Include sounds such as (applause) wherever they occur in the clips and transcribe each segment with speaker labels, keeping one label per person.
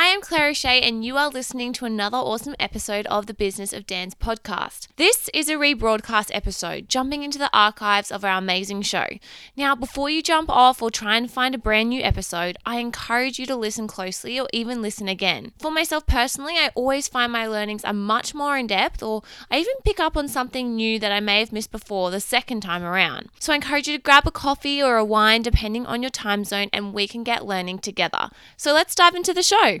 Speaker 1: I am Claire O'Shea, and you are listening to another awesome episode of the Business of Dance podcast. This is a rebroadcast episode, jumping into the archives of our amazing show. Now, before you jump off or try and find a brand new episode, I encourage you to listen closely or even listen again. For myself personally, I always find my learnings are much more in depth, or I even pick up on something new that I may have missed before the second time around. So I encourage you to grab a coffee or a wine, depending on your time zone, and we can get learning together. So let's dive into the show.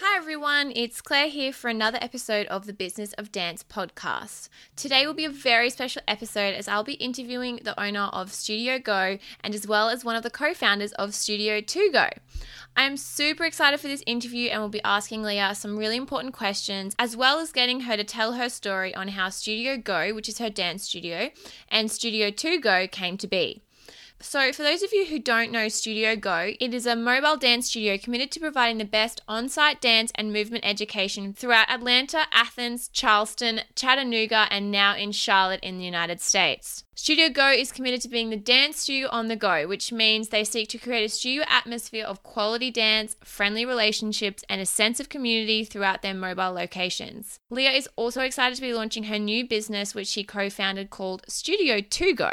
Speaker 1: Hi everyone, it's Claire here for another episode of the Business of Dance podcast. Today will be a very special episode as I'll be interviewing the owner of Studio Go and as well as one of the co founders of Studio 2 Go. I am super excited for this interview and will be asking Leah some really important questions as well as getting her to tell her story on how Studio Go, which is her dance studio, and Studio 2 Go came to be. So, for those of you who don't know Studio Go, it is a mobile dance studio committed to providing the best on site dance and movement education throughout Atlanta, Athens, Charleston, Chattanooga, and now in Charlotte in the United States. Studio Go is committed to being the dance studio on the go, which means they seek to create a studio atmosphere of quality dance, friendly relationships, and a sense of community throughout their mobile locations. Leah is also excited to be launching her new business, which she co founded called Studio 2 Go.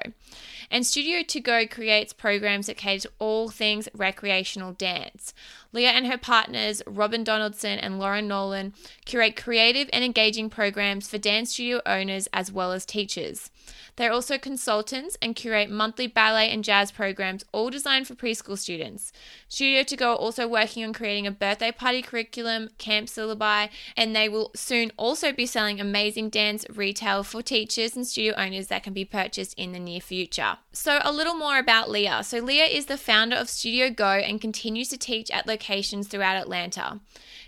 Speaker 1: And Studio To Go creates programs that cater to all things recreational dance. Leah and her partners, Robin Donaldson and Lauren Nolan, curate creative and engaging programs for dance studio owners as well as teachers. They're also consultants and curate monthly ballet and jazz programs, all designed for preschool students. Studio to Go are also working on creating a birthday party curriculum, camp syllabi, and they will soon also be selling amazing dance retail for teachers and studio owners that can be purchased in the near future. So, a little more about Leah. So, Leah is the founder of Studio Go and continues to teach at locations throughout Atlanta.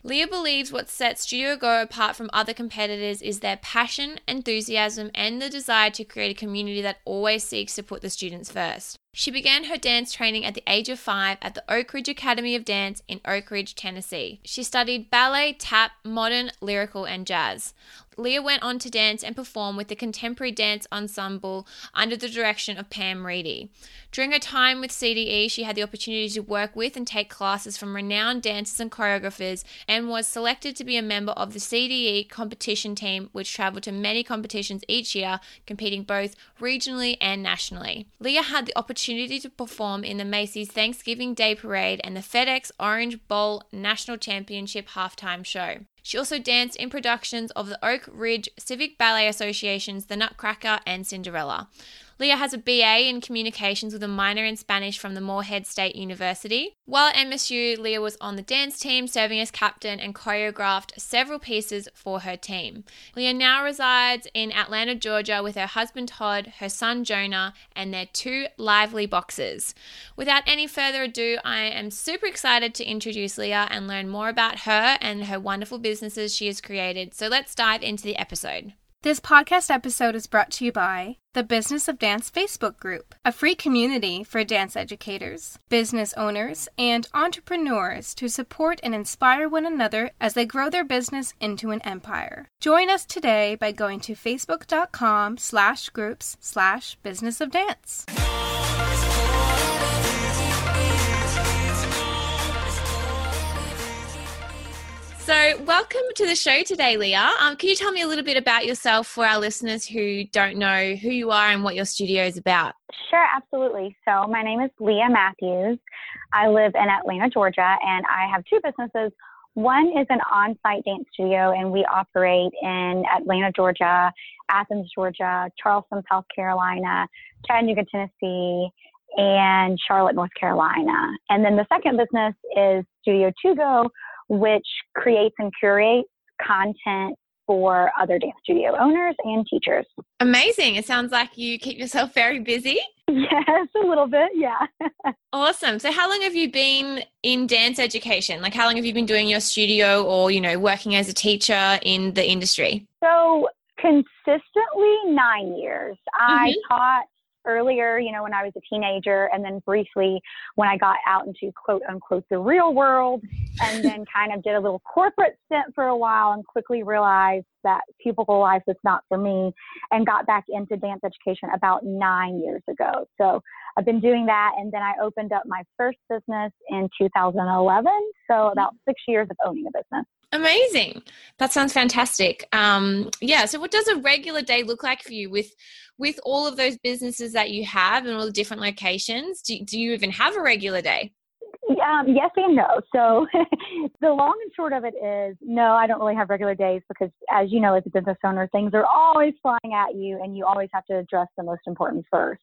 Speaker 1: Leah believes what sets Studio Go apart from other competitors is their passion, enthusiasm, and the desire to create a community that always seeks to put the students first. She began her dance training at the age of five at the Oak Ridge Academy of Dance in Oak Ridge, Tennessee. She studied ballet, tap, modern, lyrical, and jazz. Leah went on to dance and perform with the Contemporary Dance Ensemble under the direction of Pam Reedy. During her time with CDE, she had the opportunity to work with and take classes from renowned dancers and choreographers and was selected to be a member of the CDE competition team, which traveled to many competitions each year, competing both regionally and nationally. Leah had the opportunity to perform in the Macy's Thanksgiving Day Parade and the FedEx Orange Bowl National Championship halftime show. She also danced in productions of the Oak Ridge Civic Ballet Association's The Nutcracker and Cinderella. Leah has a BA in communications with a minor in Spanish from the Morehead State University. While at MSU, Leah was on the dance team, serving as captain and choreographed several pieces for her team. Leah now resides in Atlanta, Georgia with her husband Todd, her son Jonah, and their two lively boxers. Without any further ado, I am super excited to introduce Leah and learn more about her and her wonderful businesses she has created. So let's dive into the episode.
Speaker 2: This podcast episode is brought to you by the Business of Dance Facebook group, a free community for dance educators, business owners, and entrepreneurs to support and inspire one another as they grow their business into an empire. Join us today by going to facebook.com slash groups slash business of dance.
Speaker 1: So, welcome to the show today, Leah. Um, can you tell me a little bit about yourself for our listeners who don't know who you are and what your studio is about?
Speaker 3: Sure, absolutely. So, my name is Leah Matthews. I live in Atlanta, Georgia, and I have two businesses. One is an on site dance studio, and we operate in Atlanta, Georgia, Athens, Georgia, Charleston, South Carolina, Chattanooga, Tennessee, and Charlotte, North Carolina. And then the second business is Studio 2 Go, which creates and curates content for other dance studio owners and teachers.
Speaker 1: Amazing. It sounds like you keep yourself (laughs) very busy.
Speaker 3: Yes, a little bit. Yeah. (laughs)
Speaker 1: awesome. So how long have you been in dance education? Like how long have you been doing your studio or, you know, working as a teacher in the industry?
Speaker 3: So consistently 9 years. Mm-hmm. I taught earlier, you know, when I was a teenager, and then briefly when I got out into quote unquote the real world, and then (laughs) kind of did a little corporate stint for a while and quickly realized that cubicle life was not for me and got back into dance education about nine years ago. So I've been doing that, and then I opened up my first business in 2011. So mm-hmm. about six years of owning a business.
Speaker 1: Amazing. That sounds fantastic. Um, yeah. So, what does a regular day look like for you with with all of those businesses that you have and all the different locations? Do, do you even have a regular day?
Speaker 3: Um, yes and no. So (laughs) the long and short of it is no, I don't really have regular days because, as you know, as a business owner, things are always flying at you, and you always have to address the most important first.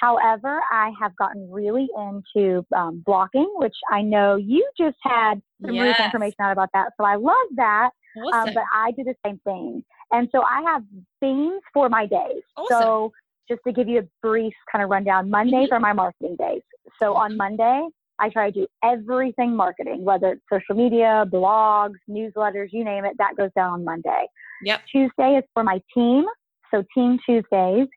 Speaker 3: However, I have gotten really into um, blocking, which I know you just had some yes. information out about that. So I love that. Um, awesome. Um, but I do the same thing. And so I have themes for my days. Awesome. So just to give you a brief kind of rundown, Mondays mm-hmm. are my marketing days. So on Monday, I try to do everything marketing, whether it's social media, blogs, newsletters, you name it, that goes down on Monday.
Speaker 1: Yep.
Speaker 3: Tuesday is for my team. So team Tuesdays.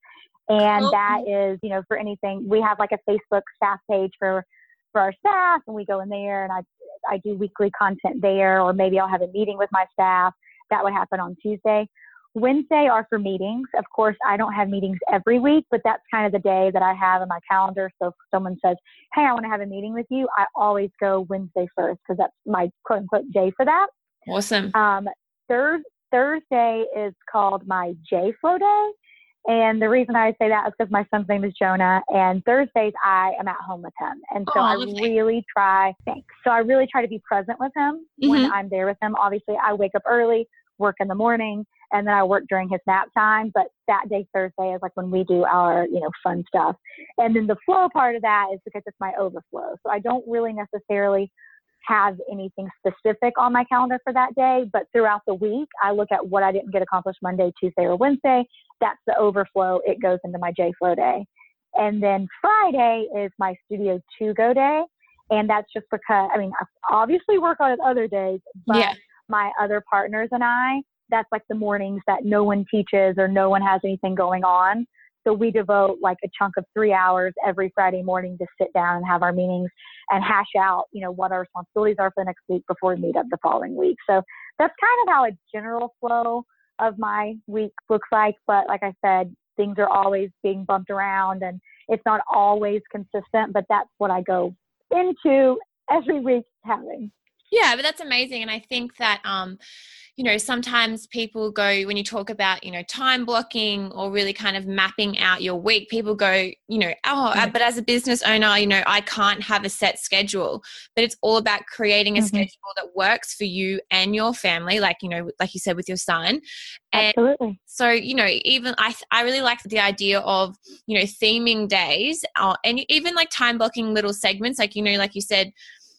Speaker 3: And oh. that is, you know, for anything, we have like a Facebook staff page for, for our staff and we go in there and I, I do weekly content there, or maybe I'll have a meeting with my staff. That would happen on Tuesday. Wednesday are for meetings. Of course, I don't have meetings every week, but that's kind of the day that I have in my calendar. So if someone says, Hey, I want to have a meeting with you, I always go Wednesday first because that's my quote unquote day for that.
Speaker 1: Awesome.
Speaker 3: Um, third, Thursday is called my J Flow day. And the reason I say that is because my son's name is Jonah, and Thursdays I am at home with him, and so oh, I really try. Thanks. So I really try to be present with him mm-hmm. when I'm there with him. Obviously, I wake up early, work in the morning, and then I work during his nap time. But that day Thursday is like when we do our you know fun stuff, and then the flow part of that is because it's my overflow. So I don't really necessarily have anything specific on my calendar for that day, but throughout the week, I look at what I didn't get accomplished Monday, Tuesday, or Wednesday. That's the overflow. It goes into my J Flow day. And then Friday is my Studio 2 Go day. And that's just because, I mean, I obviously work on it other days, but yeah. my other partners and I, that's like the mornings that no one teaches or no one has anything going on. So we devote like a chunk of three hours every Friday morning to sit down and have our meetings and hash out, you know, what our responsibilities are for the next week before we meet up the following week. So that's kind of how a general flow of my week looks like. But like I said, things are always being bumped around and it's not always consistent, but that's what I go into every week having.
Speaker 1: Yeah, but that's amazing. And I think that, um, you know, sometimes people go, when you talk about, you know, time blocking or really kind of mapping out your week, people go, you know, oh, mm-hmm. but as a business owner, you know, I can't have a set schedule. But it's all about creating a mm-hmm. schedule that works for you and your family, like, you know, like you said with your son.
Speaker 3: And Absolutely.
Speaker 1: So, you know, even I, I really like the idea of, you know, theming days uh, and even like time blocking little segments, like, you know, like you said,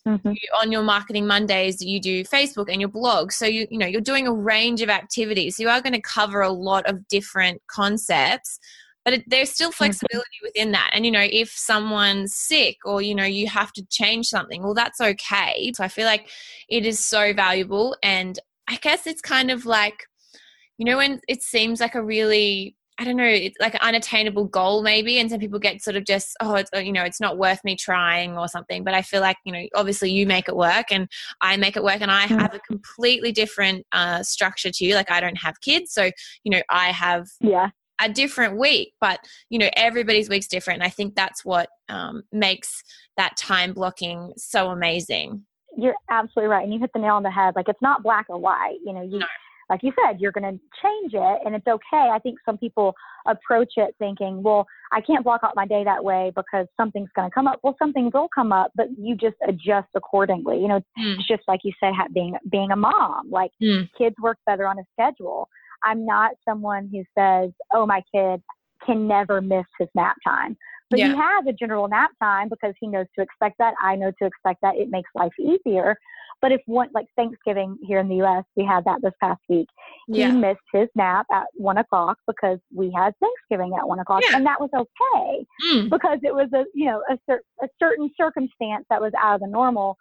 Speaker 1: Mm-hmm. You, on your marketing Mondays, you do Facebook and your blog. So you you know you're doing a range of activities. You are going to cover a lot of different concepts, but it, there's still mm-hmm. flexibility mm-hmm. within that. And you know if someone's sick or you know you have to change something, well that's okay. So I feel like it is so valuable, and I guess it's kind of like you know when it seems like a really I don't know, it's like an unattainable goal maybe. And some people get sort of just, oh, it's, you know, it's not worth me trying or something. But I feel like, you know, obviously you make it work and I make it work and I mm. have a completely different uh, structure to you. Like I don't have kids. So, you know, I have
Speaker 3: yeah.
Speaker 1: a different week, but, you know, everybody's week's different. And I think that's what um, makes that time blocking so amazing.
Speaker 3: You're absolutely right. And you hit the nail on the head. Like it's not black or white. You know, you, no like you said, you're going to change it and it's okay. I think some people approach it thinking, well, I can't block out my day that way because something's going to come up. Well, something will come up, but you just adjust accordingly. You know, mm. it's just like you said, being, being a mom, like mm. kids work better on a schedule. I'm not someone who says, oh, my kid can never miss his nap time. But yeah. he has a general nap time because he knows to expect that. I know to expect that. It makes life easier. But if one, like Thanksgiving here in the US, we had that this past week. Yeah. He missed his nap at one o'clock because we had Thanksgiving at one o'clock. Yeah. And that was okay mm. because it was a, you know, a, cer- a certain circumstance that was out of the normal.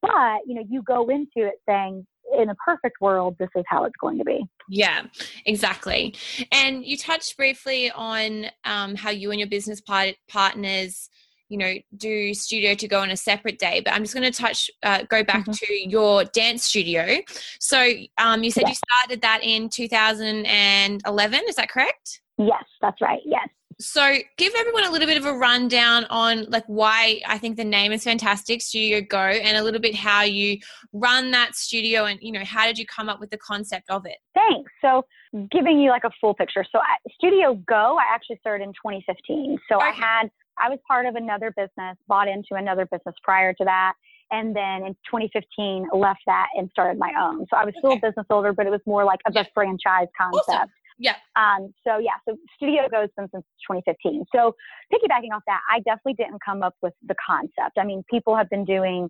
Speaker 3: But, you know, you go into it saying, in a perfect world, this is how it's going to be.
Speaker 1: Yeah, exactly. And you touched briefly on um, how you and your business part- partners you know do studio to go on a separate day but i'm just going to touch uh, go back mm-hmm. to your dance studio. So um, you said you started that in 2011 is that correct?
Speaker 3: Yes that's right yes.
Speaker 1: So give everyone a little bit of a rundown on like why i think the name is fantastic studio go and a little bit how you run that studio and you know how did you come up with the concept of it?
Speaker 3: Thanks. So giving you like a full picture. So studio go i actually started in 2015 so okay. i had I was part of another business, bought into another business prior to that. And then in 2015, left that and started my own. So I was still okay. a business owner, but it was more like a yeah. franchise concept. Awesome.
Speaker 1: Yeah.
Speaker 3: Um, so yeah, so Studio Go's been since 2015. So piggybacking off that, I definitely didn't come up with the concept. I mean, people have been doing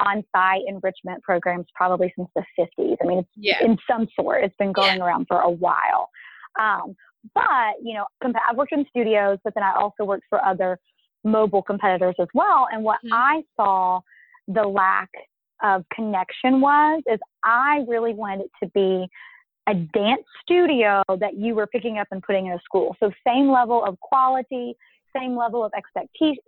Speaker 3: on-site enrichment programs probably since the 50s. I mean, it's yeah. in some sort, it's been going yeah. around for a while. Um, but, you know, I've worked in studios, but then I also worked for other mobile competitors as well. And what mm-hmm. I saw the lack of connection was, is I really wanted it to be a dance studio that you were picking up and putting in a school. So same level of quality, same level of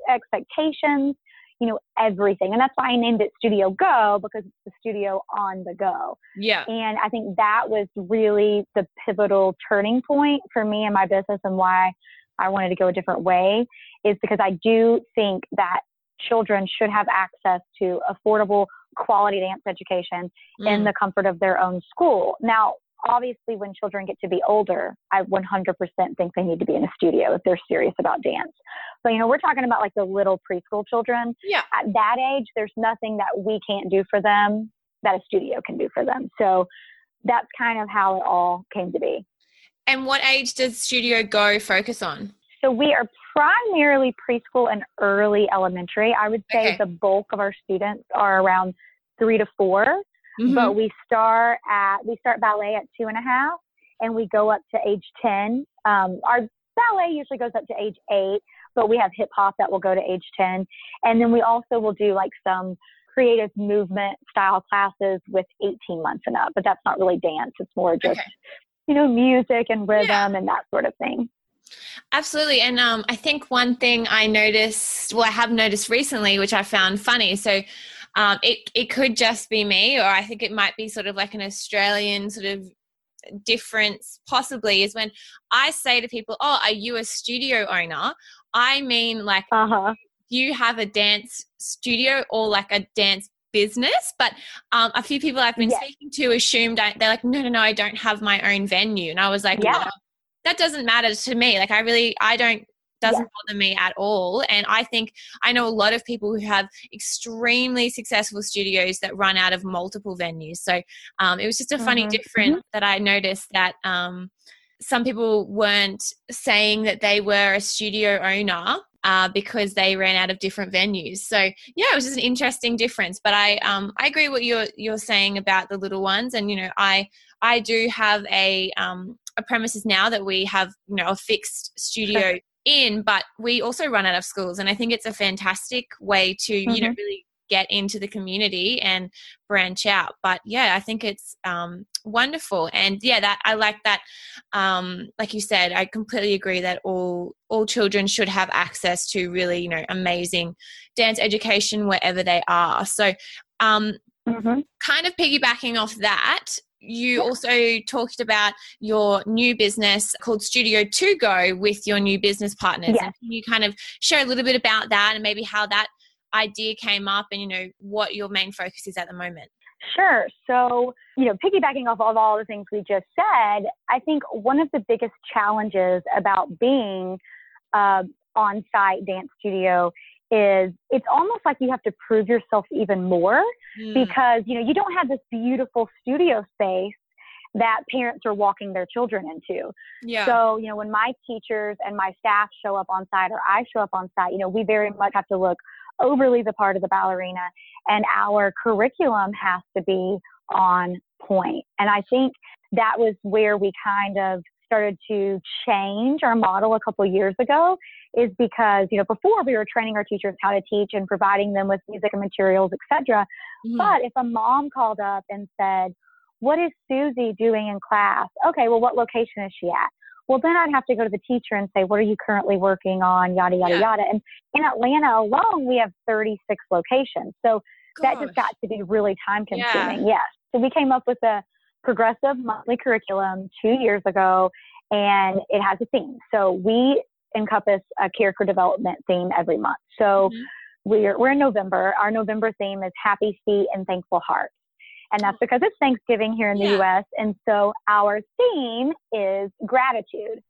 Speaker 3: expectations, you know, everything. And that's why I named it Studio Go because it's the studio on the go.
Speaker 1: Yeah.
Speaker 3: And I think that was really the pivotal turning point for me and my business and why I wanted to go a different way is because I do think that children should have access to affordable quality dance education mm. in the comfort of their own school. Now, obviously when children get to be older, I 100% think they need to be in a studio if they're serious about dance. But you know, we're talking about like the little preschool children.
Speaker 1: Yeah.
Speaker 3: At that age, there's nothing that we can't do for them that a studio can do for them. So that's kind of how it all came to be.
Speaker 1: And what age does Studio Go focus on?
Speaker 3: So we are primarily preschool and early elementary. I would say okay. the bulk of our students are around three to 4 mm-hmm. but we start at we start ballet at two and a half, and we go up to age ten. Um, our ballet usually goes up to age eight, but we have hip hop that will go to age ten, and then we also will do like some creative movement style classes with 18 months and up, but that's not really dance. It's more just, okay. you know, music and rhythm yeah. and that sort of thing.
Speaker 1: Absolutely. And um, I think one thing I noticed, well, I have noticed recently, which I found funny. So um, it, it could just be me, or I think it might be sort of like an Australian sort of difference, possibly, is when I say to people, Oh, are you a studio owner? I mean, like, uh-huh. you have a dance studio or like a dance business but um, a few people i've been speaking to assumed I, they're like no no no i don't have my own venue and i was like yeah. Well, that doesn't matter to me. Like I really, I don't doesn't yeah. bother me at all. And I think I know a lot of people who have extremely successful studios that run out of multiple venues. So um, it was just a funny mm-hmm. difference mm-hmm. that I noticed that um, some people weren't saying that they were a studio owner. Uh, because they ran out of different venues, so yeah, it was just an interesting difference. But I, um, I agree what you're you're saying about the little ones, and you know, I I do have a um, a premises now that we have, you know, a fixed studio in, but we also run out of schools. And I think it's a fantastic way to, mm-hmm. you know, mm-hmm. really get into the community and branch out. But yeah, I think it's um, wonderful. And yeah, that I like that. Um, like you said, I completely agree that all all children should have access to really, you know, amazing dance education wherever they are. So um, mm-hmm. kind of piggybacking off that, you also talked about your new business called Studio To Go with your new business partners. Can you kind of share a little bit about that and maybe how that idea came up and you know what your main focus is at the moment?
Speaker 3: Sure. So, you know, piggybacking off of all the things we just said, I think one of the biggest challenges about being uh, on site dance studio is it's almost like you have to prove yourself even more mm. because you know you don't have this beautiful studio space that parents are walking their children into.
Speaker 1: Yeah.
Speaker 3: So, you know, when my teachers and my staff show up on site or I show up on site, you know, we very much have to look overly the part of the ballerina and our curriculum has to be on point. And I think that was where we kind of started to change our model a couple years ago is because you know before we were training our teachers how to teach and providing them with music and materials etc mm-hmm. but if a mom called up and said what is Susie doing in class? Okay, well, what location is she at? Well, then I'd have to go to the teacher and say, what are you currently working on? Yada, yada, yeah. yada. And in Atlanta alone, we have 36 locations. So Gosh. that just got to be really time consuming. Yeah. Yes. So we came up with a progressive monthly curriculum two years ago and it has a theme. So we encompass a character development theme every month. So mm-hmm. we're, we're in November. Our November theme is happy feet and thankful heart and that's because it's Thanksgiving here in the yeah. US. And so our theme is gratitude.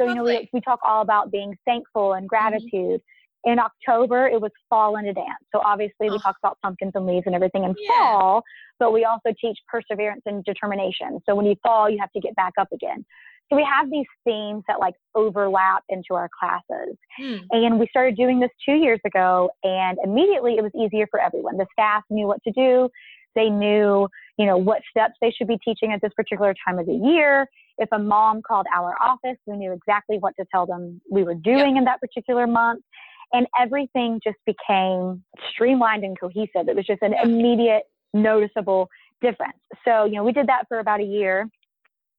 Speaker 3: So, you know, we, we talk all about being thankful and mm-hmm. gratitude. Mm-hmm. In October, it was fall into dance. So obviously, we oh. talk about pumpkins and leaves and everything in yeah. fall, but we also teach perseverance and determination. So when you fall, you have to get back up again. So we have these themes that like overlap into our classes. Hmm. And we started doing this two years ago and immediately it was easier for everyone. The staff knew what to do. They knew, you know, what steps they should be teaching at this particular time of the year. If a mom called our office, we knew exactly what to tell them we were doing in that particular month. And everything just became streamlined and cohesive. It was just an immediate, noticeable difference. So, you know, we did that for about a year.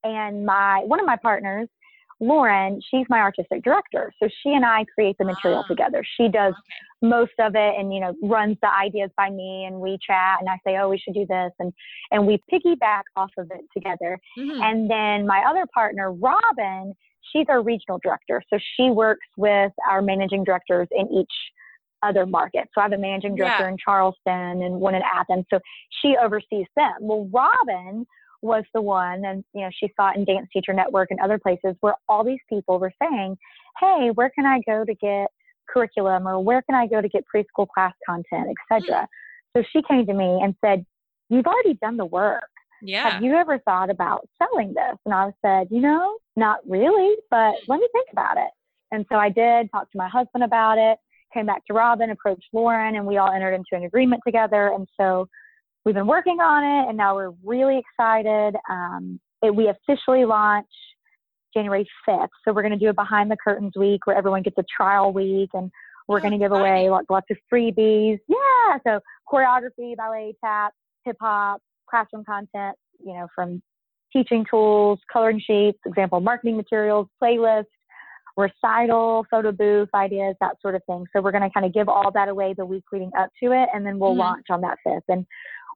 Speaker 3: And my one of my partners Lauren, she's my artistic director. So she and I create the material ah, together. She does okay. most of it and, you know, runs the ideas by me and we chat and I say, oh, we should do this. And, and we piggyback off of it together. Mm-hmm. And then my other partner, Robin, she's our regional director. So she works with our managing directors in each other market. So I have a managing director yeah. in Charleston and one in Athens. So she oversees them. Well, Robin was the one, and you know, she saw it in Dance Teacher Network and other places where all these people were saying, "Hey, where can I go to get curriculum, or where can I go to get preschool class content, etc." Hmm. So she came to me and said, "You've already done the work.
Speaker 1: Yeah.
Speaker 3: Have you ever thought about selling this?" And I said, "You know, not really, but let me think about it." And so I did talk to my husband about it. Came back to Robin, approached Lauren, and we all entered into an agreement together. And so we've been working on it and now we're really excited. Um, it, we officially launch January 5th. So we're going to do a behind the curtains week where everyone gets a trial week and we're oh, going to give away lots, lots of freebies. Yeah. So choreography, ballet, tap, hip hop, classroom content, you know, from teaching tools, coloring sheets, example marketing materials, playlists, recital, photo booth ideas, that sort of thing. So we're going to kind of give all that away the week leading up to it, and then we'll mm-hmm. launch on that fifth. And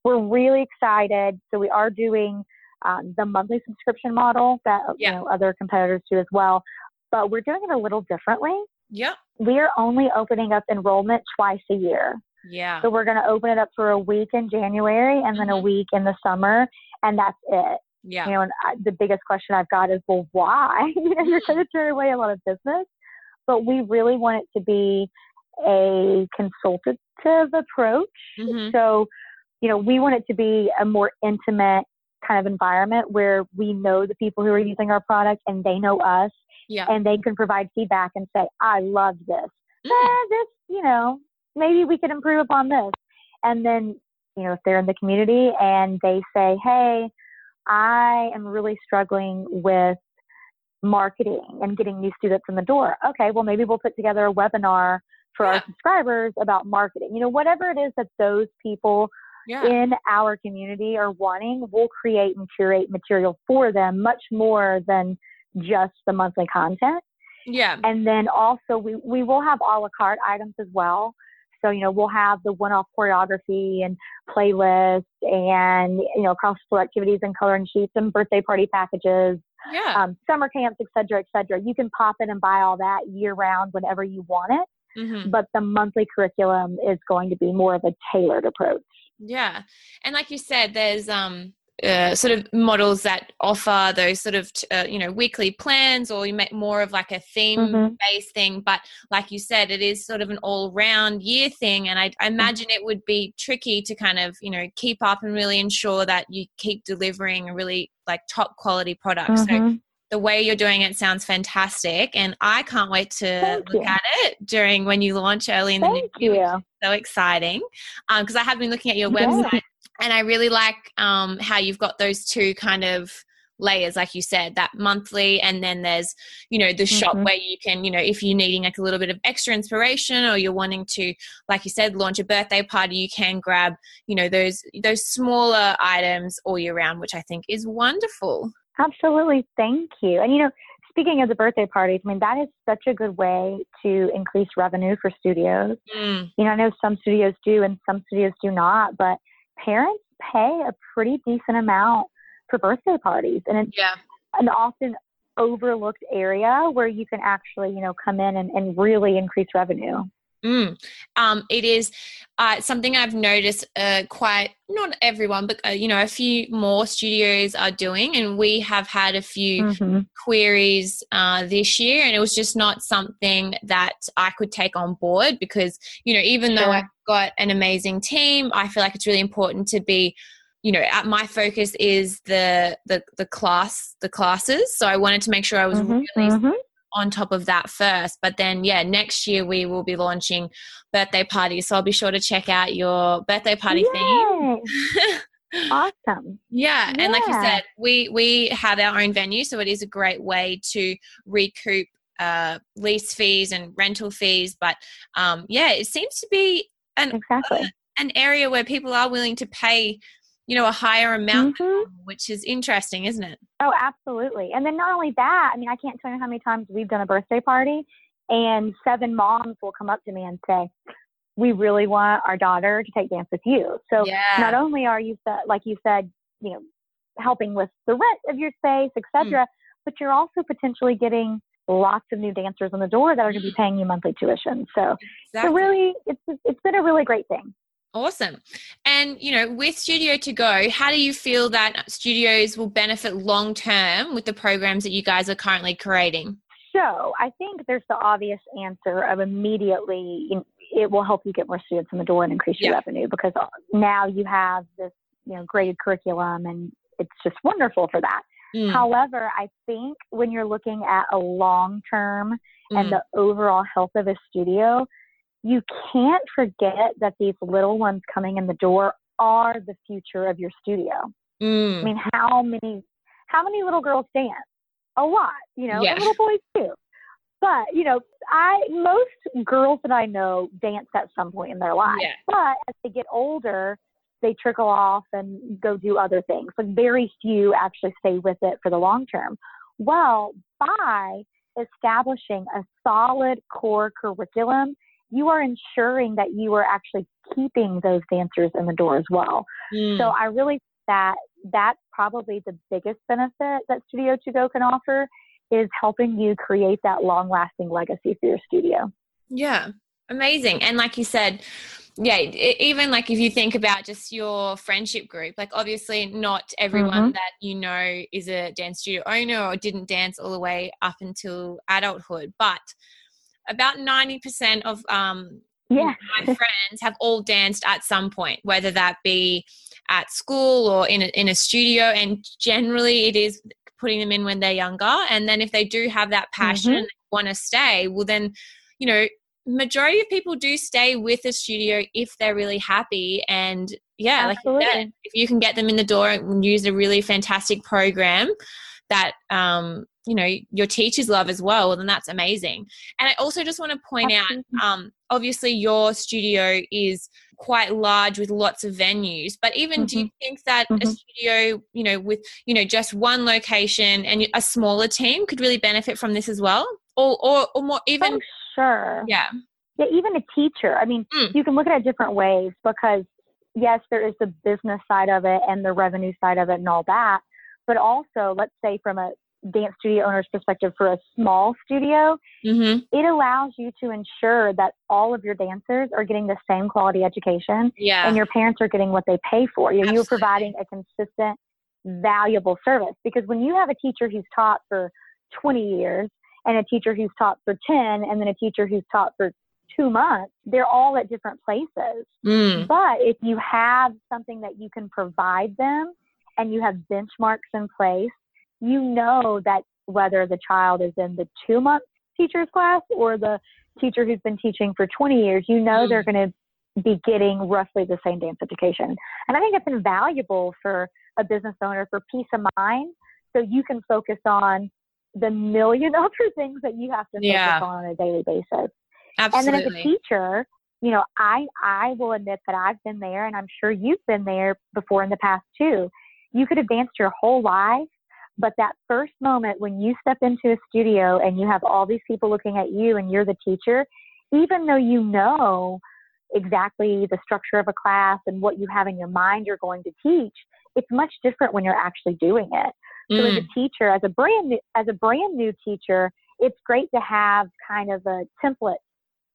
Speaker 3: we're really excited. So we are doing um, the monthly subscription model that yeah. you know other competitors do as well, but we're doing it a little differently.
Speaker 1: Yep.
Speaker 3: We are only opening up enrollment twice a year.
Speaker 1: Yeah.
Speaker 3: So we're going to open it up for a week in January and then mm-hmm. a week in the summer, and that's it.
Speaker 1: Yeah.
Speaker 3: You know, and I, the biggest question I've got is, well, why? (laughs) you know, you're going to turn away a lot of business, but we really want it to be a consultative approach. Mm-hmm. So you know, we want it to be a more intimate kind of environment where we know the people who are using our product and they know us
Speaker 1: yeah.
Speaker 3: and they can provide feedback and say, I love this. Mm. Eh, this, you know, maybe we could improve upon this. And then, you know, if they're in the community and they say, Hey, I am really struggling with marketing and getting new students in the door. Okay, well, maybe we'll put together a webinar for yeah. our subscribers about marketing. You know, whatever it is that those people yeah. in our community are wanting, we'll create and curate material for them much more than just the monthly content.
Speaker 1: Yeah.
Speaker 3: And then also we, we will have a la carte items as well. So, you know, we'll have the one-off choreography and playlists and, you know, cross-floor activities and coloring sheets and birthday party packages,
Speaker 1: yeah.
Speaker 3: um, summer camps, et cetera, et cetera. You can pop in and buy all that year round whenever you want it. Mm-hmm. But the monthly curriculum is going to be more of a tailored approach.
Speaker 1: Yeah. And like you said, there's um uh, sort of models that offer those sort of uh, you know weekly plans or you make more of like a theme mm-hmm. based thing but like you said it is sort of an all round year thing and I, I, mm-hmm. imagine it would be tricky to kind of you know keep up and really ensure that you keep delivering a really like top quality product mm-hmm. so the way you're doing it sounds fantastic and i can't wait to
Speaker 3: Thank
Speaker 1: look
Speaker 3: you.
Speaker 1: at it during when you launch early in
Speaker 3: Thank
Speaker 1: the new
Speaker 3: year
Speaker 1: so exciting because um, i have been looking at your website yeah. And i really like um, how you've got those two kind of layers like you said that monthly and then there's you know the shop
Speaker 3: Mhm.
Speaker 1: where you can you know if you're needing like a little bit of extra inspiration or you're wanting to like you said launch a birthday party you can grab you know those those smaller items all year round which i think is wonderful
Speaker 3: Absolutely. Thank you. And you know, speaking of the birthday parties, I mean, that is such a good way to increase revenue for studios.
Speaker 1: Mm,
Speaker 3: You know, I know some studios do and some studios do not, but parents pay a pretty decent amount for birthday parties. And it's
Speaker 1: yeah
Speaker 3: an often overlooked area where you can actually, you know, come in and, and really increase revenue.
Speaker 1: Mm. Um, it is uh, something I've noticed uh, quite, not everyone, but uh, you know, a few more studios are doing, and we have had a few
Speaker 3: Mm-hmm.
Speaker 1: queries uh, this year, and it was just not something that I could take on board because, you know, even though I've got an amazing team, I feel like it's really important to be you know at my focus is the the the class the classes so i wanted to make sure i was
Speaker 3: Mhm,
Speaker 1: really
Speaker 3: mhm.
Speaker 1: On top of that first. But then, yeah, next year we will be launching birthday parties. So I'll be sure to check out your birthday party theme. (laughs)
Speaker 3: Awesome.
Speaker 1: yeah, and like you said, we we have our own venue, so it is a great way to recoup uh, lease fees and rental fees. But um, yeah, it seems to be an
Speaker 3: Exactly.
Speaker 1: an area where people are willing to pay, you know, a higher amount,
Speaker 3: Mhm.
Speaker 1: which is interesting, isn't it?
Speaker 3: Oh, absolutely. And then not only that, I mean, I can't tell you how many times we've done a birthday party and seven moms will come up to me and say, we really want our daughter to take dance with you. So
Speaker 1: Yeah.
Speaker 3: not only are you, like you said, you know, helping with the rent of your space, etc., hmm. but you're also potentially getting lots of new dancers on the door that are going to be mm-hmm. paying you monthly tuition. So,
Speaker 1: Exactly.
Speaker 3: so really, it's it's been a really great thing.
Speaker 1: Awesome. And, you know, with Studio to Go, how do you feel that studios will benefit long term with the programs that you guys are currently creating?
Speaker 3: So I think there's the obvious answer of immediately it will help you get more students in the door and increase your
Speaker 1: Yeah.
Speaker 3: revenue because now you have this you know graded curriculum and it's just wonderful for that.
Speaker 1: Mm,
Speaker 3: However, I think when you're looking at a long term and
Speaker 1: mm,
Speaker 3: the overall health of a studio, you can't forget that these little ones coming in the door are the future of your studio. I
Speaker 1: mm,
Speaker 3: mean, how many how many little girls dance? A lot, you know,
Speaker 1: Yeah.
Speaker 3: and little boys too. But you know, I most girls that I know dance at some point in their life.
Speaker 1: Yeah.
Speaker 3: But as they get older, they trickle off and go do other things. Like very few actually stay with it for the long term. Well, by establishing a solid core curriculum, you are ensuring that you are actually keeping those dancers in the door as well.
Speaker 1: mm.
Speaker 3: So I really that that's probably the biggest benefit that Studio To Go can offer is helping you create that long lasting legacy for your studio.
Speaker 1: Yeah, amazing. And like you said, yeah, e- even like if you think about just your friendship group, like obviously not everyone
Speaker 3: Mhm.
Speaker 1: that you know is a dance studio owner or didn't dance all the way up until adulthood, but about 90% of um,
Speaker 3: Yeah.
Speaker 1: my (laughs) friends have all danced at some point, whether that be at school or in a, in a studio. And generally, it is putting them in when they're younger. And then if they do have that passion
Speaker 3: Mhm.
Speaker 1: and want to stay, well, then, you know, majority of people do stay with a studio if they're really happy. And yeah, like you if you can get them in the door and use a really fantastic program that um, you know your teachers love as well, then that's amazing. And I also just want to point
Speaker 3: Absolutely.
Speaker 1: out, um, obviously your studio is quite large with lots of venues, but even do you think that a
Speaker 3: Mhm.
Speaker 1: studio, you know, with you know just one location and a smaller team could really benefit from this as well, or or, or more even?
Speaker 3: oh, sure.
Speaker 1: Yeah.
Speaker 3: Yeah, even a teacher. I mean,
Speaker 1: Mm.
Speaker 3: you can look at it different ways because, yes, there is the business side of it and the revenue side of it and all that. But also, let's say from a dance studio owner's perspective for a small studio,
Speaker 1: Mm-hmm.
Speaker 3: it allows you to ensure that all of your dancers are getting the same quality education
Speaker 1: Yeah.
Speaker 3: and your parents are getting what they pay for. You you're providing a consistent, valuable service. Because when you have a teacher who's taught for 20 years and a teacher who's taught for 10 and then a teacher who's taught for two months, they're all at different places.
Speaker 1: Mm.
Speaker 3: But if you have something that you can provide them and you have benchmarks in place, you know that whether the child is in the two month teacher's class or the teacher who's been teaching for 20 years, you know
Speaker 1: Mm.
Speaker 3: they're going to be getting roughly the same dance education. And I think it's invaluable for a business owner for peace of mind so you can focus on the million (laughs) other things that you have to focus
Speaker 1: Yeah.
Speaker 3: on on a daily basis.
Speaker 1: Absolutely.
Speaker 3: And then as a teacher, you know, I I will admit that I've been there, and I'm sure you've been there before in the past too. You could have danced your whole life, but that first moment when you step into a studio and you have all these people looking at you, and you're the teacher, even though you know exactly the structure of a class and what you have in your mind you're going to teach, it's much different when you're actually doing it. So as
Speaker 1: Mm,
Speaker 3: a teacher, as a brand new, as a brand new teacher, it's great to have kind of a template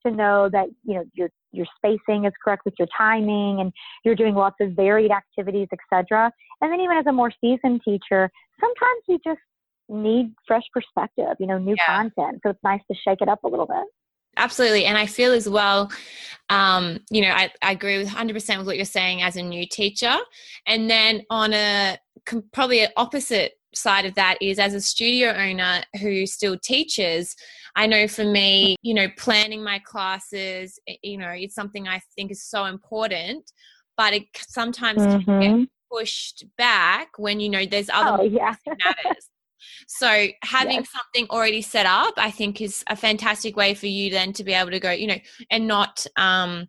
Speaker 3: to know that you know your your spacing is correct with your timing and you're doing lots of varied activities, etc. And then even as a more seasoned teacher, sometimes you just need fresh perspective, you know, new
Speaker 1: Yeah.
Speaker 3: content. So it's nice to shake it up a little bit.
Speaker 1: absolutely. And I feel as well, um, you know, I, I agree with 100% with what you're saying as a new teacher. And then on a com- probably an opposite side of that is as a studio owner who still teaches, I know for me, you know, planning my classes, you know, it's something I think is so important, but it sometimes can get pushed back when, you know, there's other
Speaker 3: Oh yeah, (laughs)
Speaker 1: matters. So having
Speaker 3: Yes.
Speaker 1: something already set up, I think, is a fantastic way for you then to be able to go, you know, and not um,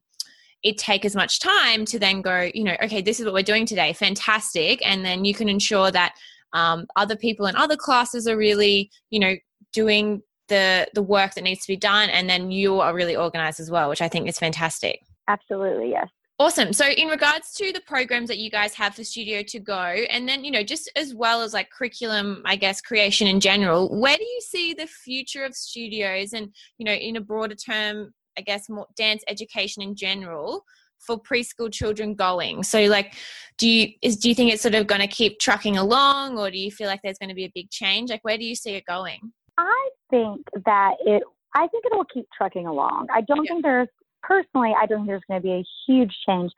Speaker 1: it take as much time to then go, you know, okay, this is what we're doing today, fantastic, and then you can ensure that um, other people in other classes are really, you know, doing the the work that needs to be done, and then you are really organized as well, which I think is fantastic.
Speaker 3: absolutely yes.
Speaker 1: Awesome. So, in regards to the programs that you guys have for Studio to Go, and then, you know, just as well as like curriculum, I guess, creation in general, where do you see the future of studios and, you know, in a broader term, I guess, more dance education in general for preschool children going? So, like, do you, is, do you think it's sort of going to keep trucking along or do you feel like there's going to be a big change? Like, where do you see it going?
Speaker 3: I think that it. I think it will keep trucking along. I don't
Speaker 1: Yeah.
Speaker 3: think there's personally. I don't think there's going to be a huge change,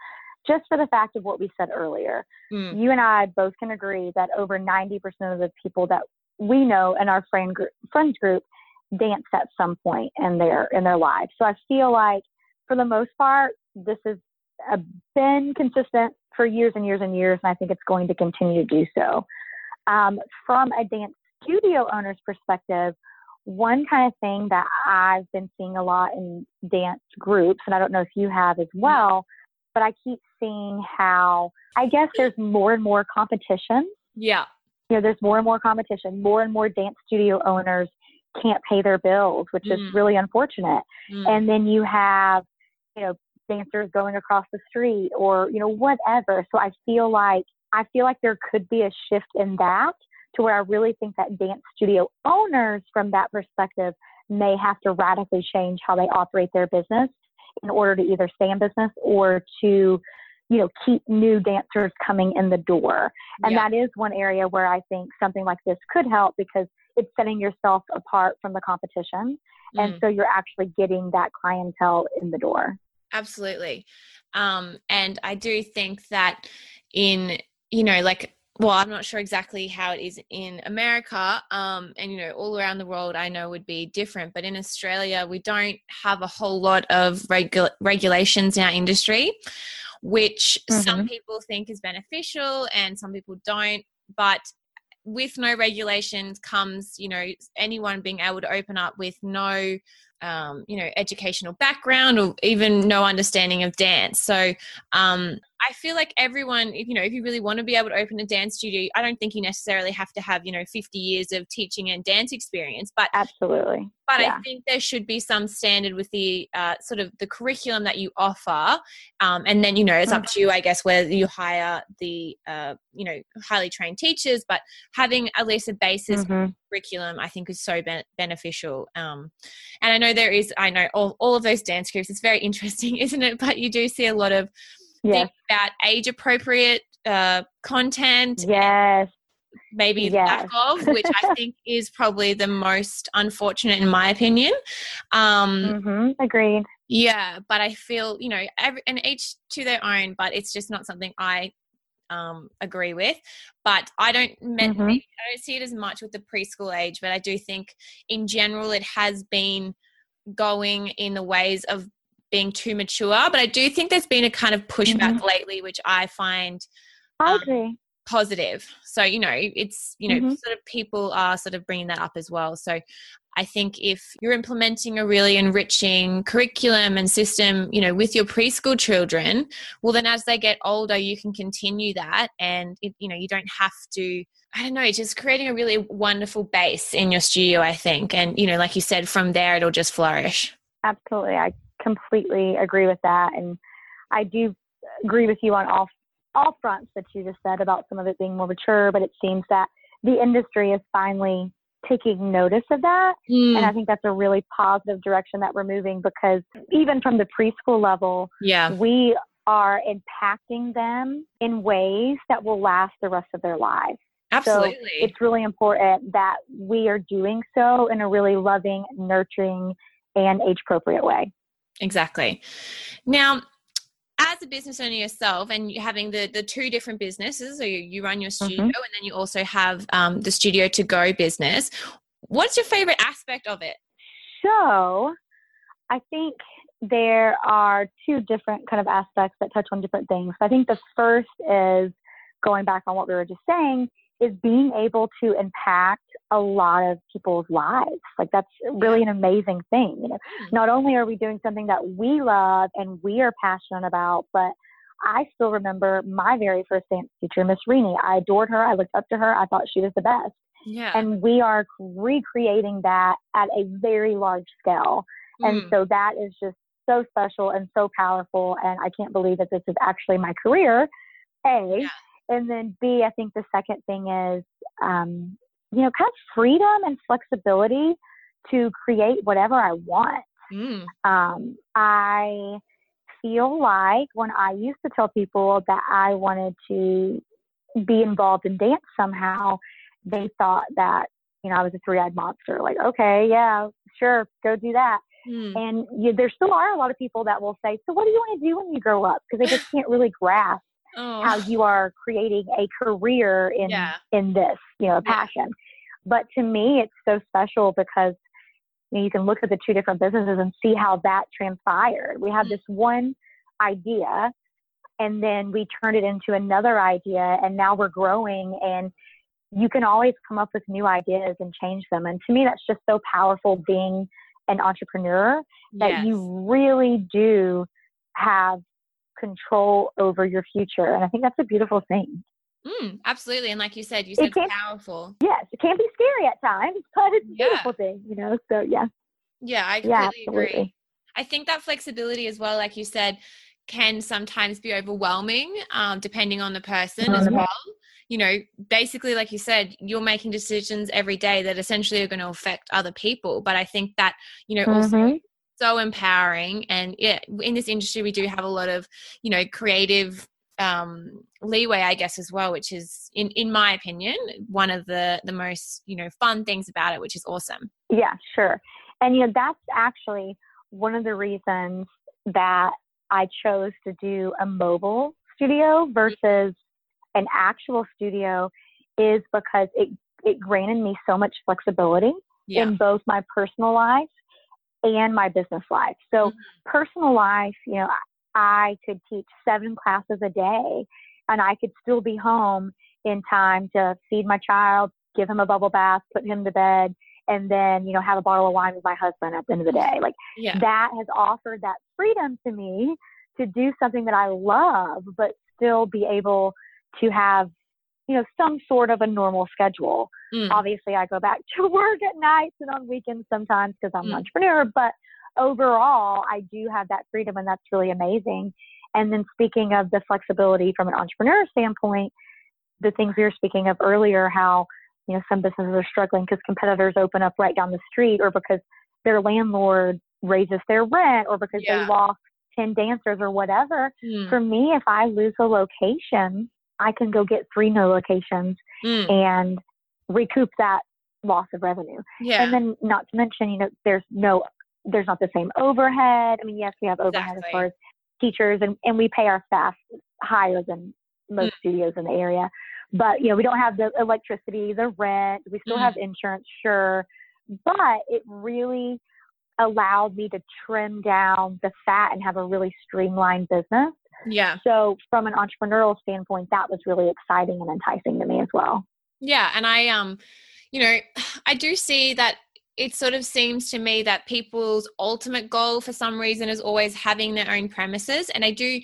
Speaker 3: just for the fact of what we said earlier.
Speaker 1: Mm,
Speaker 3: You and I both can agree that over 90% of the people that we know in our friend group, friends group danced at some point in their in their lives. So I feel like, for the most part, this has uh, been consistent for years and years and years, and I think it's going to continue to do so. Um, from a dance studio owner's perspective, one kind of thing that I've been seeing a lot in dance groups, and I don't know if you have as well, but I keep seeing how I guess there's more and more competition.
Speaker 1: yeah.
Speaker 3: You know, there's more and more competition. More and more dance studio owners can't pay their bills, which is
Speaker 1: Mm.
Speaker 3: really unfortunate.
Speaker 1: Mm,
Speaker 3: And then you have, you know, dancers going across the street or, you know, whatever. So I feel like I feel like there could be a shift in that to where I really think that dance studio owners from that perspective may have to radically change how they operate their business in order to either stay in business or to you know keep new dancers coming in the door and
Speaker 1: yeah.
Speaker 3: that is one area where i think something like this could help because it's setting yourself apart from the competition and
Speaker 1: Mm.
Speaker 3: so you're actually getting that clientele in the door
Speaker 1: Absolutely. Um, and I do think that in, you know, like, well, I'm not sure exactly how it is in America. Um, and, you know, all around the world, I know would be different. But in Australia, we don't have a whole lot of regu- regulations in our industry, which some people think is beneficial and some people don't. But with no regulations comes, you know, anyone being able to open up with no um, you know, educational background or even no understanding of dance. So um, I feel like everyone, if you know, if you really want to be able to open a dance studio, I don't think you necessarily have to have, you know, 50 years of teaching and dance experience, but
Speaker 3: absolutely
Speaker 1: but
Speaker 3: Yeah.
Speaker 1: I think there should be some standard with the uh, sort of the curriculum that you offer, um, and then you know it's up to you, I guess, whether you hire the uh, you know highly trained teachers, but having at least a basis
Speaker 3: Mhm.
Speaker 1: Curriculum I think is so ben- beneficial. Um, and I know there is, I know all, all of those dance groups. It's very (laughs) interesting, isn't it? But you do see a lot of
Speaker 3: yes
Speaker 1: things about age appropriate uh, content,
Speaker 3: yes
Speaker 1: maybe
Speaker 3: Yes.
Speaker 1: lack of, which I (laughs) think is probably the most unfortunate in my opinion. Um,
Speaker 3: hmm agreed
Speaker 1: yeah, but I feel you know, every, and each to their own. But it's just not something I um, agree with. But I don't
Speaker 3: Mhm.
Speaker 1: maybe I don't see it as much with the preschool age. But I do think in general it has been going in the ways of being too mature. But I do think there's been a kind of pushback lately, which I find
Speaker 3: i
Speaker 1: Um,
Speaker 3: agree
Speaker 1: positive. So, you know, it's, you know, mm-hmm. sort of people are sort of bringing that up as well. So, I think if you're implementing a really enriching curriculum and system, you know, with your preschool children, well, then as they get older, you can continue that. And, it, you know, you don't have to, I don't know, just creating a really wonderful base in your studio, I think. And, you know, like you said, from there, it'll just flourish.
Speaker 3: Absolutely. I completely agree with that. And I do agree with you on all all fronts that you just said about some of it being more mature, but it seems that the industry is finally taking notice of that. Mm. And I think that's a really positive direction that we're moving because even from the preschool level,
Speaker 1: yeah.
Speaker 3: we are impacting them in ways that will last the rest of their lives.
Speaker 1: Absolutely.
Speaker 3: So it's really important that we are doing so in a really loving, nurturing, and age appropriate way.
Speaker 1: Exactly. Now, as a business owner yourself and having the the two different businesses so you, you run your studio mm-hmm. and then you also have um, the studio to go business. What's your favorite aspect of it?
Speaker 3: So i think there are two different kind of aspects that touch on different things. I think the first is going back on what we were just saying is being able to impact a lot of people's lives. Like that's really an amazing thing. You know, hmm. not only are we doing something that we love and we are passionate about, but I still remember my very first dance teacher, Miss Reenie. I adored her. I looked up to her. I thought she was the best.
Speaker 1: Yeah.
Speaker 3: And we are recreating that at a very large scale. And hmm. so that is just so special and so powerful. And I can't believe that this is actually my career. A. Yeah and then B, I think the second thing is, um, you know, kind of freedom and flexibility to create whatever I want. Mm. Um, I feel like when I used to tell people that I wanted to be involved in dance somehow, they thought that, you know, I was a three eyed monster. Like, okay, yeah, sure, go do that. Mm. And you, there still are a lot of people that will say, So, what do you want to do when you grow up? Because they just can't really grasp oh. how you are creating a career in yeah. in this, you know, a passion. Yeah. But to me, it's so special because you, know, you can look at the two different businesses and see how that transpired. We have mm-hmm. this one idea, and then we turned it into another idea, and now we're growing and you can always come up with new ideas and change them. And to me, that's just so powerful being an entrepreneur that yes. you really do have control over your future. And I think that's a beautiful thing.
Speaker 1: Mm, absolutely. And like you said, you said powerful.
Speaker 3: Yes, it can be scary at times, (laughs) but it's a yeah. beautiful thing, you know? So, yeah.
Speaker 1: Yeah, I completely yeah, agree. I think that flexibility as well, like you said, can sometimes be overwhelming um, depending on the person mm-hmm. as well. You know, basically, like you said, you're making decisions every day that essentially are going to affect other people. But I think that, you know, mm-hmm. also so empowering. And yeah in this industry we do have a lot of you know creative um, leeway i guess as well which is in in my opinion one of the the most you know fun things about it which is awesome.
Speaker 3: Yeah sure. And you know that's actually one of the reasons that i chose to do a mobile studio versus an actual studio is because it it granted me so much flexibility yeah. in both my personal life and my business life. So, mm-hmm. personal life, you know, I could teach seven classes a day and I could still be home in time to feed my child, give him a bubble bath, put him to bed, and then, you know, have a bottle of wine with my husband at the end of the day. Like yeah. that has offered that freedom to me to do something that I love, but still be able to have you know, some sort of a normal schedule. Mm. Obviously, I go back (laughs) to work at nights and on weekends sometimes because I'm mm. an entrepreneur, but overall, I do have that freedom, and that's really amazing. And then, speaking of the flexibility from an entrepreneur standpoint, the things we were speaking of earlier, how you know some businesses are struggling because competitors open up right down the street, or because their landlord raises their rent, or because yeah. they lost ten dancers or whatever. Mm. For me, if I lose a location, I can go get three new locations mm. and recoup that loss of revenue.
Speaker 1: Yeah.
Speaker 3: And then not to mention, you know, there's no there's not the same overhead. I mean, yes, we have overhead exactly. as far as teachers and, and we pay our staff higher than most mm. studios in the area. But, you know, we don't have the electricity, the rent, we still mm. have insurance, sure. But it really allowed me to trim down the fat and have a really streamlined business
Speaker 1: Yeah.
Speaker 3: So from an entrepreneurial standpoint, that was really exciting and enticing to me as well.
Speaker 1: Yeah, and I um you know, (sighs) I do see that it sort of seems to me that people's ultimate goal for some reason is always having their own premises and I do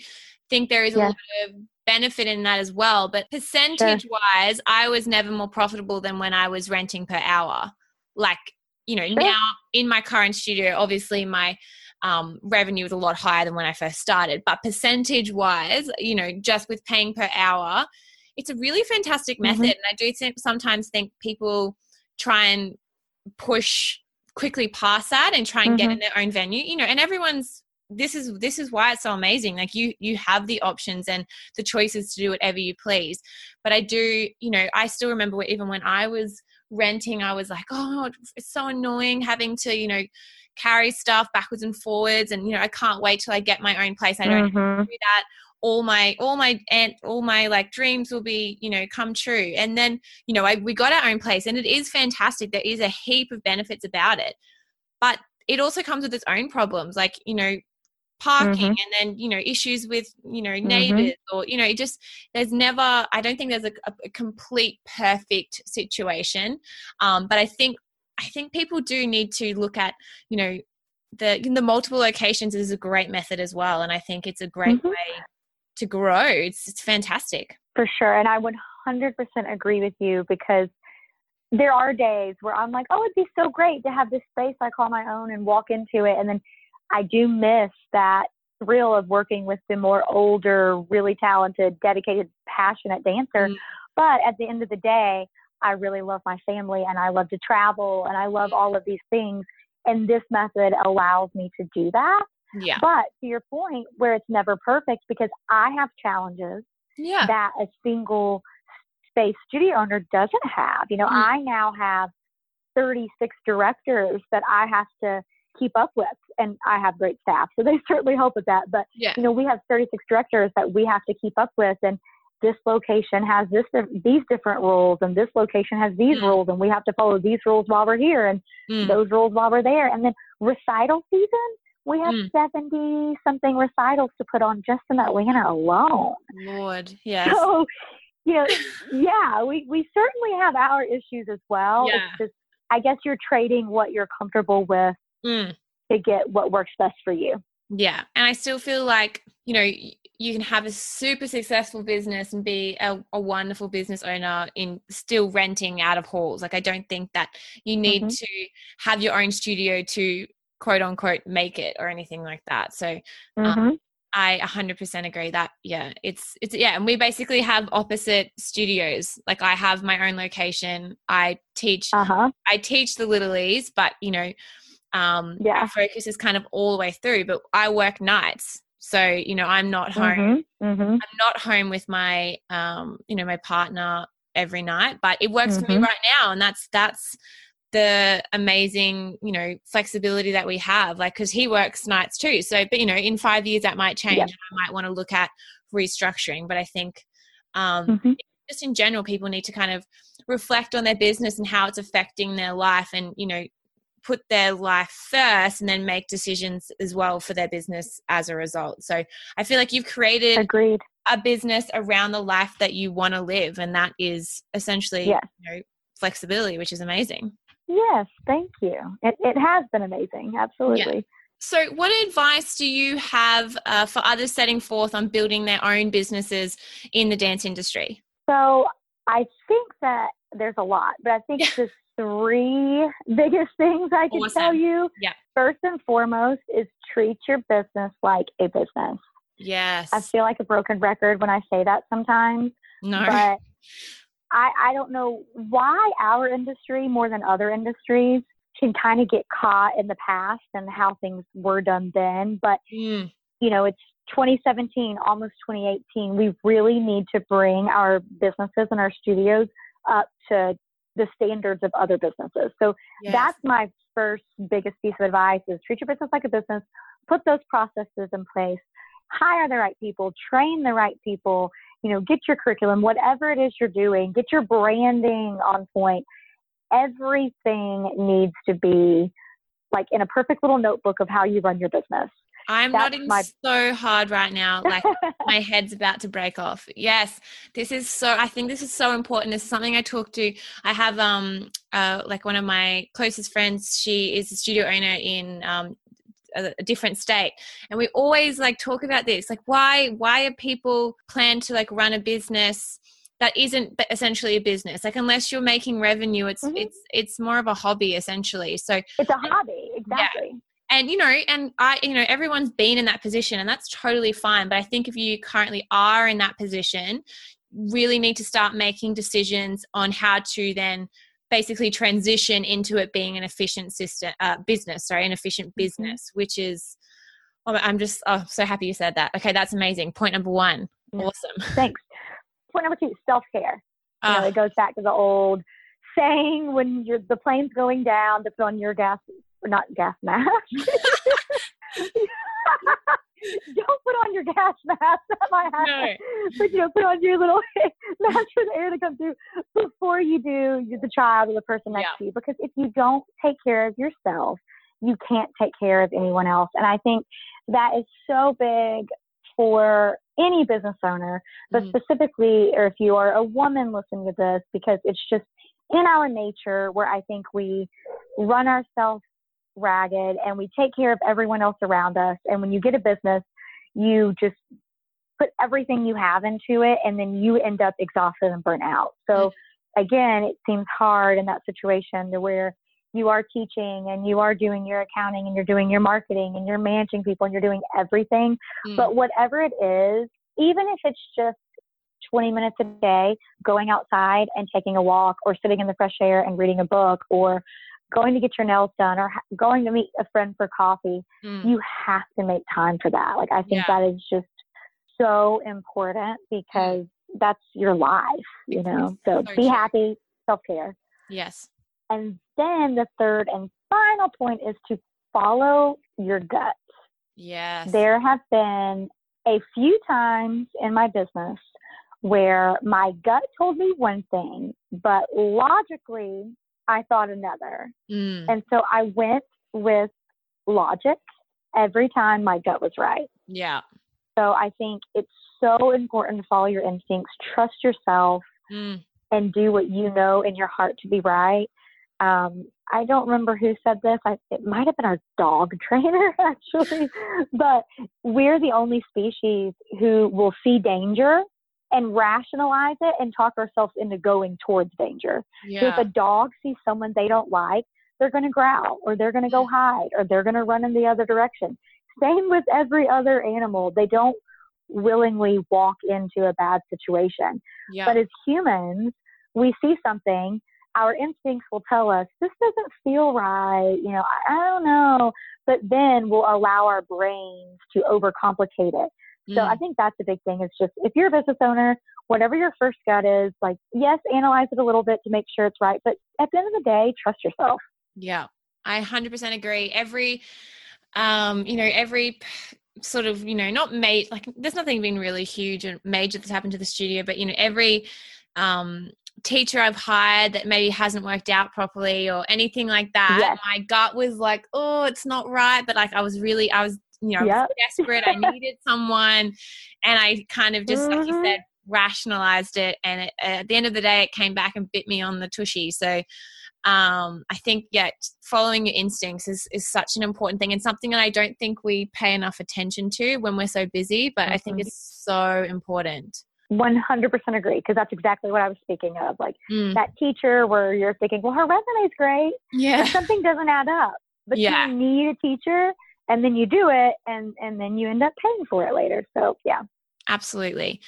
Speaker 1: think there is a lot of benefit in that as well, but percentage wise, I was never more profitable than when I was renting per hour. Like, you know, now in my current studio, obviously my um, revenue was a lot higher than when I first started. But percentage wise, you know, just with paying per hour, it's a really fantastic method. Mm-hmm. And I do think sometimes think people try and push quickly past that and try and mm-hmm. get in their own venue, you know, and everyone's this is this is why it's so amazing like you you have the options and the choices to do whatever you please but i do you know i still remember even when i was renting i was like oh it's so annoying having to you know carry stuff backwards and forwards and you know i can't wait till i get my own place. I don't mm-hmm. do that. All my all my and all my like dreams will be you know come true. And then you know I, we got our own place and it is fantastic. There is a heap of benefits about it. But it also comes with its own problems. Like you know parking mm-hmm. and then you know issues with you know mm-hmm. neighbors mm-hmm. or you know just there's never i don't think there's a, a complete perfect situation um, but i think I think people do need to look at, you know, the the multiple locations is a great method as well, and I think it's a great mm-hmm. way to grow. It's it's fantastic
Speaker 3: for sure, and I would hundred percent agree with you because there are days where I'm like, oh, it'd be so great to have this space I call my own and walk into it, and then I do miss that thrill of working with the more older, really talented, dedicated, passionate dancer. Mm. But at the end of the day, I really love my family and I love to travel and I love all of these things. And this method allows me to do that.
Speaker 1: Yeah.
Speaker 3: But to your point, where it's never perfect because I have challenges
Speaker 1: yeah.
Speaker 3: that a single space studio owner doesn't have. You know, mm. I now have 36 directors that I have to keep up with and I have great staff. So (laughs) they certainly help with that. But
Speaker 1: yeah.
Speaker 3: you know, we have 36 directors that we have to keep up with and this location has this these different rules and this location has these mm. rules and we have to follow these rules while we're here and mm. those rules while we're there and then recital season we have mm. 70 something recitals to put on just in atlanta alone
Speaker 1: lord (laughs) yes
Speaker 3: so you know (laughs) yeah we we certainly have our issues as well
Speaker 1: yeah.
Speaker 3: it's just i guess you're trading what you're comfortable with
Speaker 1: mm.
Speaker 3: to get what works best for you
Speaker 1: yeah and i still feel like you know you can have a super successful business and be a, a, wonderful business owner in still renting out of halls. Like I don't think that you need mm-hmm. to have your own studio to quote unquote make it or anything like that. So um, mm-hmm. um, I 100% agree that yeah, it's it's yeah, and we basically have opposite studios. Like I have my own location. I teach
Speaker 3: uh-huh.
Speaker 1: I teach the littlies, but you know, um
Speaker 3: yeah.
Speaker 1: our focus is kind of all the way through, but I work nights. So, you know, I'm not home.
Speaker 3: Mm-hmm, mm-hmm.
Speaker 1: I'm not home with my, um, you know, my partner every night, but it works mm-hmm. for me mm-hmm. right now. And that's, that's the amazing, you know, flexibility that we have. Like, cause he works nights too. So, but, you know, in five years that might change. Yep. I might want to look at restructuring, but I think, um,
Speaker 3: mm-hmm.
Speaker 1: just in general, people need to kind of reflect on their business and how it's affecting their life and, you know, put their life first and then make decisions as well for their business as a result. So I feel like you've created
Speaker 3: Agreed.
Speaker 1: a business around the life that you want to live. And that is essentially
Speaker 3: yes.
Speaker 1: you know, flexibility, which is amazing.
Speaker 3: Yes, thank you. It, it has been amazing. Absolutely. Yeah.
Speaker 1: So, what advice do you have uh, for others setting forth on building their own businesses in the dance industry?
Speaker 3: So, I think that there's a lot, but I think the three biggest things I can awesome. tell you.
Speaker 1: Yeah.
Speaker 3: First and foremost is treat your business like a business.
Speaker 1: Yes.
Speaker 3: I feel like a broken record when I say that sometimes.
Speaker 1: No.
Speaker 3: But I, I don't know why our industry more than other industries can kind of get caught in the past and how things were done then. But,
Speaker 1: mm.
Speaker 3: you know, it's 2017, almost 2018. We really need to bring our businesses and our studios up to the standards of other businesses. So yes. that's my first biggest piece of advice is treat your business like a business, put those processes in place, hire the right people, train the right people, you know, get your curriculum, whatever it is you're doing, get your branding on point. Everything needs to be like in a perfect little notebook of how you run your business.
Speaker 1: I'm
Speaker 3: That's
Speaker 1: nodding
Speaker 3: my-
Speaker 1: so hard right now. Like (laughs) my head's about to break off. Yes, this is so. I think this is so important. This is something I talk to. I have um uh like one of my closest friends. She is a studio owner in um a, a different state, and we always like talk about this. Like why why are people plan to like run a business? that isn't essentially a business like unless you're making revenue it's
Speaker 3: Mhm.
Speaker 1: it's it's more of a hobby essentially so
Speaker 3: it's a hobby, exactly.
Speaker 1: And you know and i you know everyone's been in that position and that's totally fine but i think if you currently are in that position really need to start making decisions on how to then basically transition into it being an efficient system uh, business sorry an efficient
Speaker 3: Mm-hmm.
Speaker 1: business which is oh, i'm just oh so happy you said that okay that's amazing point number one
Speaker 3: Yeah.
Speaker 1: awesome (laughs)
Speaker 3: Thanks. Point number two, self care. You know,
Speaker 1: Ah,
Speaker 3: it goes back to the old saying when you're the plane's going down to put on your gas not gas mask. (laughs) Don't put on your gas mask. That might happen. But you know, put on your little (laughs) mask for the air to come through before you do the child or the person next
Speaker 1: Yeah.
Speaker 3: to you. Because if you don't take care of yourself, you can't take care of anyone else. And I think that is so big for any business owner, but
Speaker 1: Mhm.
Speaker 3: specifically, or if you are a woman listening to this, because it's just in our nature where I think we run ourselves ragged and we take care of everyone else around us. And when you get a business, you just put everything you have into it and then you end up exhausted and burnt out. So again, it seems hard in that situation to where you are teaching and you are doing your accounting and you're doing your marketing and you're managing people and you're doing everything.
Speaker 1: Mm.
Speaker 3: But whatever it is, even if it's just 20 minutes a day going outside and taking a walk or sitting in the fresh air and reading a book or going to get your nails done or ha- going to meet a friend for coffee,
Speaker 1: Mm.
Speaker 3: you have to make time for that. Like, I think
Speaker 1: Yeah.
Speaker 3: that is just so important because that's your life, you know? So,
Speaker 1: So
Speaker 3: be
Speaker 1: true.
Speaker 3: happy, self care.
Speaker 1: yes
Speaker 3: And then the third and final point is to follow your gut.
Speaker 1: yes
Speaker 3: There have been a few times in my business where my gut told me one thing, but logically I thought another.
Speaker 1: Mm.
Speaker 3: And so I went with logic every time my gut was right.
Speaker 1: yeah
Speaker 3: So I think it's so important to follow your instincts, trust yourself,
Speaker 1: Mm.
Speaker 3: and do what you know in your heart to be right. Um, I don't remember who said this. I, it might have been our dog (laughs) trainer, actually. but we're the only species who will see danger and rationalize it and talk ourselves into going towards danger. So if a dog sees someone they don't like, they're going to growl or they're going to go hide or they're going to run in the other direction. Same with every other animal. They don't willingly walk into a bad situation.
Speaker 1: yeah
Speaker 3: But as humans, we see something, our instincts will tell us, this doesn't feel right. You know, I, I don't know. But then we'll allow our brains to overcomplicate it. So
Speaker 1: Mm.
Speaker 3: I think that's the big thing is just if you're a business owner, whatever your first gut is, like, yes, analyze it a little bit to make sure it's right. But at the end of the day, trust yourself.
Speaker 1: Yeah, I 100% agree. Every, um, you know, every sort of, you know, not mate, like there's nothing been really huge and major that's happened to the studio, but you know, every um teacher I've hired that maybe hasn't worked out properly or anything like that,
Speaker 3: Yes.
Speaker 1: my gut was like, oh, it's not right. But like I was really, I was, you know, I was
Speaker 3: Yep.
Speaker 1: desperate. I (laughs) needed someone, and I kind of just, like you
Speaker 3: Mhm.
Speaker 1: said, rationalized it. And it, at the end of the day, it came back and bit me on the tushy. So um, I think yeah, following your instincts is is such an important thing and something that I don't think we pay enough attention to when we're so busy, but I think
Speaker 3: Mhm.
Speaker 1: it's so important.
Speaker 3: 100% agree because that's exactly what I was speaking of. Like
Speaker 1: Mm.
Speaker 3: that teacher where you're thinking, well, her resume's great,
Speaker 1: Yeah.
Speaker 3: but something doesn't add up. (laughs) But
Speaker 1: Yeah.
Speaker 3: you need a teacher and then you do it and, and then you end up paying for it later. So yeah.
Speaker 1: Absolutely.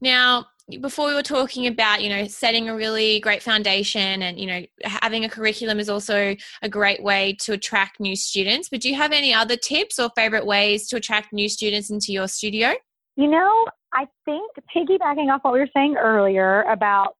Speaker 1: Now, before we were talking about, you know, setting a really great foundation and, you know, having a curriculum is also a great way to attract new students. But do you have any other tips or favorite ways to attract new students into your studio?
Speaker 3: You know, I think piggybacking off what we were saying earlier about